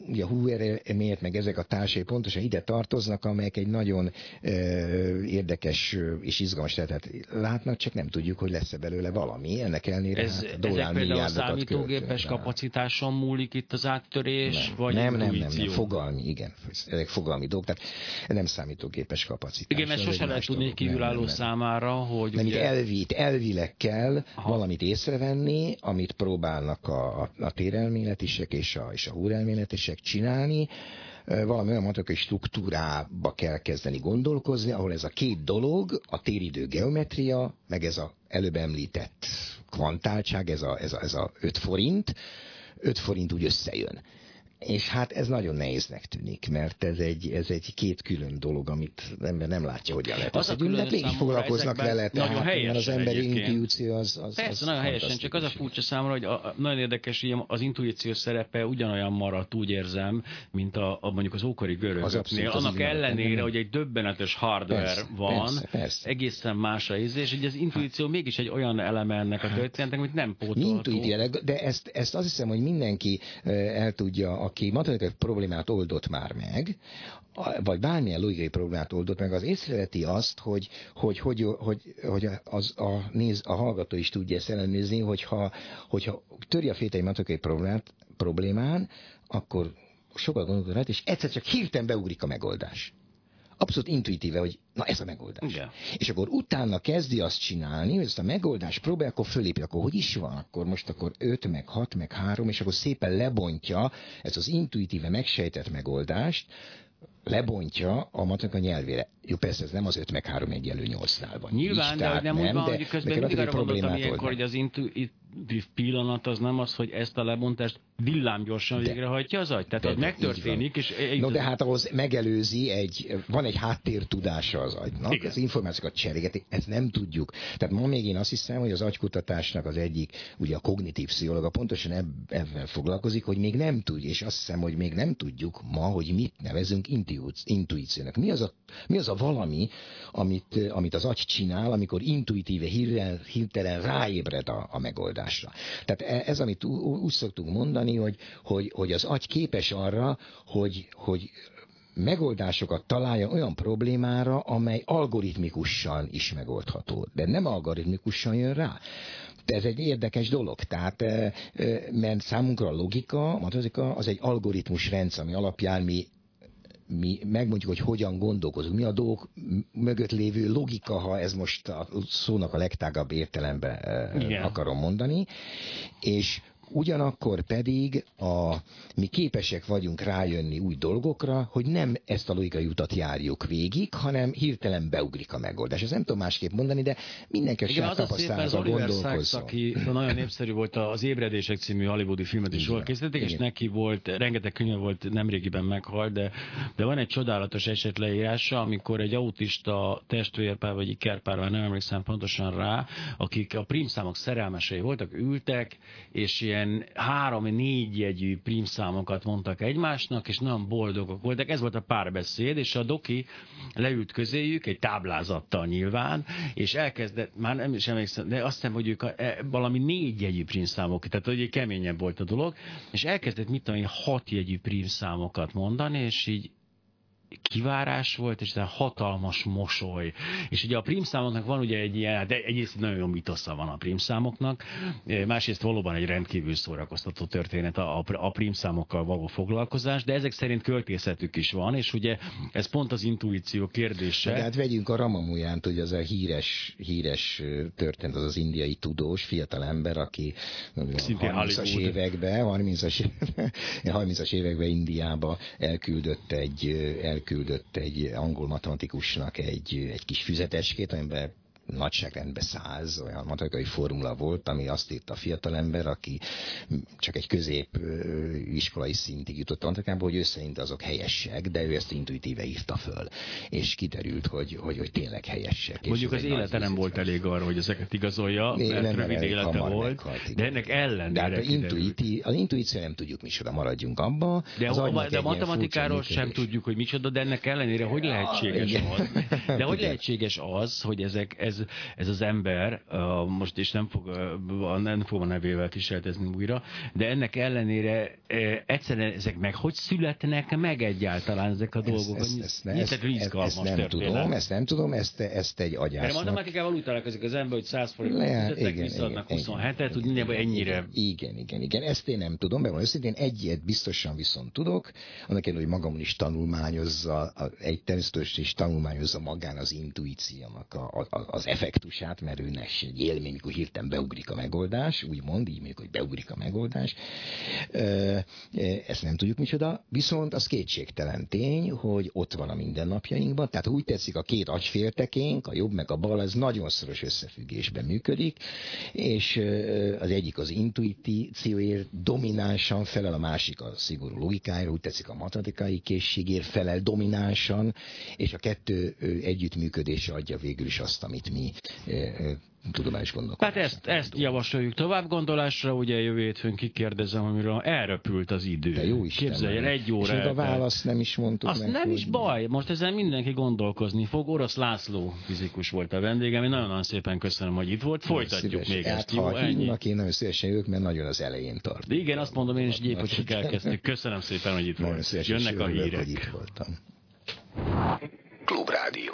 Ugye a Hoover miért meg ezek a társai pontosan ide tartoznak, amelyek egy nagyon ö, érdekes és izgalmas területet látnak, csak nem tudjuk, hogy lesz-e belőle valami. Ennek ellenére Ez, hát, ezek például a számítógépes kapacitáson múlik itt az áttörés, nem, vagy nem, nem, nem, nem, fogalmi, igen. Ezek fogalmi dolgok. Tehát nem számítógépes kapacitás. Igen, mert sose lehet tudni egy kívülálló nem, nem, számára, hogy... Nem, ugye... itt, elvi, itt elvileg kell Aha. valamit észrevenni, amit próbálnak a, a, a térelméletisek és a, és a húrelméletisek csinálni, valami olyan matematikai struktúrába kell kezdeni gondolkozni, ahol ez a két dolog, a téridő geometria, meg ez a előbb említett kvantáltság, ez a, ez a, ez a 5 forint, 5 forint úgy összejön. És hát ez nagyon nehéznek tűnik, mert ez egy, ez egy két külön dolog, amit ember nem látja, hogyan lehet. Az a külön mégis foglalkoznak vele, nagyon tehát, mert az emberi intuíció az, az Persze, az nagyon helyesen, csak az a furcsa számomra, hogy a, a, nagyon érdekes, hogy az intuíció szerepe ugyanolyan maradt, úgy érzem, mint a, a mondjuk az ókori görögöknél. Annak ellenére, nem. hogy egy döbbenetes hardware persze, van, persze, persze. egészen más a íz, és hogy az intuíció hát. mégis egy olyan eleme ennek a történetnek, amit nem pótolható. Intuíció, de ezt, ezt azt hiszem, hogy mindenki el tudja, aki matematikai problémát oldott már meg, vagy bármilyen logikai problémát oldott meg, az észreveti azt, hogy, hogy, hogy, hogy, hogy az, a, néz, a hallgató is tudja ezt ellenőrizni, hogyha, hogyha töri a fétei matematikai problémát, problémán, akkor sokat gondolod rá, és egyszer csak hirtelen beugrik a megoldás abszolút intuitíve, hogy na ez a megoldás. Igen. És akkor utána kezdi azt csinálni, hogy ezt a megoldást próbál, akkor fölépi, akkor hogy is van, akkor most akkor 5, meg 6, meg 3, és akkor szépen lebontja ezt az intuitíve megsejtett megoldást, lebontja a matek a nyelvére. Jó, persze ez nem az 5 meg 3 egyenlő 8-nál van. Nyilván, Így, de nem, nem úgy van, hogy közben mindig arra gondoltam ilyenkor, hogy az intuitív pillanat az nem az, hogy ezt a lebontást villámgyorsan de, végrehajtja az agy? Tehát, hogy megtörténik, és... No, de hát ahhoz megelőzi egy, van egy háttértudása az agynak, Igen. az információkat cserégeti, ezt nem tudjuk. Tehát ma még én azt hiszem, hogy az agykutatásnak az egyik, ugye a kognitív pszichológa pontosan ebb, ebben foglalkozik, hogy még nem tudjuk, és azt hiszem, hogy még nem tudjuk ma, hogy mit nevezünk intuíciónak. Mi az a, mi az a valami, amit, amit az agy csinál, amikor intuitíve, hirtelen, hirtelen ráébred a, a megoldásra. Tehát e, ez, amit úgy szoktunk mondani, hogy, hogy, hogy az agy képes arra, hogy, hogy megoldásokat találja olyan problémára, amely algoritmikusan is megoldható. De nem algoritmikusan jön rá. De ez egy érdekes dolog, tehát mert számunkra a logika, a matematika az egy algoritmus rendszer, ami alapján mi mi megmondjuk, hogy hogyan gondolkozunk, mi a dolgok mögött lévő logika, ha ez most a szónak a legtágabb értelemben Igen. akarom mondani, és Ugyanakkor pedig a, mi képesek vagyunk rájönni új dolgokra, hogy nem ezt a logikai utat járjuk végig, hanem hirtelen beugrik a megoldás. Ez nem tudom másképp mondani, de mindenki a saját tapasztalatban gondolkozzon. aki nagyon népszerű volt az Ébredések című hollywoodi filmet is jól készítették, és neki volt, rengeteg könyv volt, nemrégiben meghalt, de, de van egy csodálatos eset leírása, amikor egy autista testvérpár vagy ikerpár, nem emlékszem pontosan rá, akik a prímszámok szerelmesei voltak, ültek, és ilyen ilyen három-négy jegyű prímszámokat mondtak egymásnak, és nagyon boldogok voltak. Ez volt a párbeszéd, és a doki leült közéjük, egy táblázattal nyilván, és elkezdett, már nem is emlékszem, de azt hiszem, hogy ők a, e, valami négy jegyű prímszámok, tehát hogy keményebb volt a dolog, és elkezdett mit tudom hat jegyű prímszámokat mondani, és így kivárás volt, és egy hatalmas mosoly. És ugye a prímszámoknak van ugye egy ilyen, de hát egyrészt nagyon jó mitosza van a prímszámoknak, másrészt valóban egy rendkívül szórakoztató történet a, a, a prímszámokkal való foglalkozás, de ezek szerint költészetük is van, és ugye ez pont az intuíció kérdése. De hát vegyünk a Ramamujánt, hogy az a híres, híres történet, az az indiai tudós, fiatal ember, aki Szintén 30-as években, 30-as, 30-as években Indiába elküldött egy, el elküldött egy angol matematikusnak egy, egy kis füzetecskét, amiben nagyságrendben száz olyan matematikai formula volt, ami azt írt a fiatalember, aki csak egy közép iskolai szintig jutott matematikába, hogy ő szerint azok helyesek, de ő ezt intuitíve írta föl. És kiderült, hogy, hogy, hogy tényleg helyesek. Mondjuk az élete nem volt elég arra, hogy ezeket igazolja, mert nem rövid élete volt, meghalt, de ennek ellen. De hát intuiti, az intuíció nem tudjuk micsoda, maradjunk abba. De, az a, de a matematikáról sem tudjuk, hogy micsoda, de ennek ellenére hogy lehetséges az? De hogy lehetséges az, hogy ezek, ez ez az ember, most is nem fog, nem fog a nevével kísérletezni újra, de ennek ellenére uh, egyszerűen ezek meg hogy születnek meg egyáltalán ezek a dolgok? Ezt, ezt, ezt, ezt, ezt, ezt nem tudom, ezt nem tudom, ezt, ezt egy agyásznak. Mert matematikával úgy találkozik az ember, hogy 100 forintot visszaadnak 27-et, úgy mindenben ennyire. Igen, igen, igen, ezt én nem tudom, mert őszintén egyet biztosan viszont tudok, annak ellenére, hogy magamon is tanulmányozza, egy természetesen is tanulmányozza magán az intuíciónak a, a, az effektusát, mert őnek egy élmény, mikor hirtelen beugrik a megoldás, úgymond, így mondjuk, hogy beugrik a megoldás. Ezt nem tudjuk micsoda, viszont az kétségtelen tény, hogy ott van a mindennapjainkban, tehát úgy tetszik a két agyféltekénk, a jobb meg a bal, ez nagyon szoros összefüggésben működik, és az egyik az intuícióért dominánsan felel, a másik a szigorú logikájára, úgy tetszik a matematikai készségért felel dominánsan, és a kettő együttműködése adja végül is azt, amit algoritmi tudományos gondolkodás. Hát ezt, ezt javasoljuk tovább gondolásra, ugye jövő hétfőn kikérdezem, amiről elrepült az idő. De jó Isten. Képzelj el, egy óra. És a választ nem is mondtuk Azt meg, nem hogy... is baj, most ezen mindenki gondolkozni fog. Orosz László fizikus volt a vendégem, én nagyon-nagyon szépen köszönöm, hogy itt volt. Folytatjuk még hát, ezt, jó? Ha Ennyi. hívnak, én nagyon szívesen jövök, mert nagyon az elején tart. De igen, azt mondom én is, Gyépo, csak elkezdtük. Köszönöm szépen, hogy itt volt. Jönnek a hírek. hogy itt voltam. Klubrádió.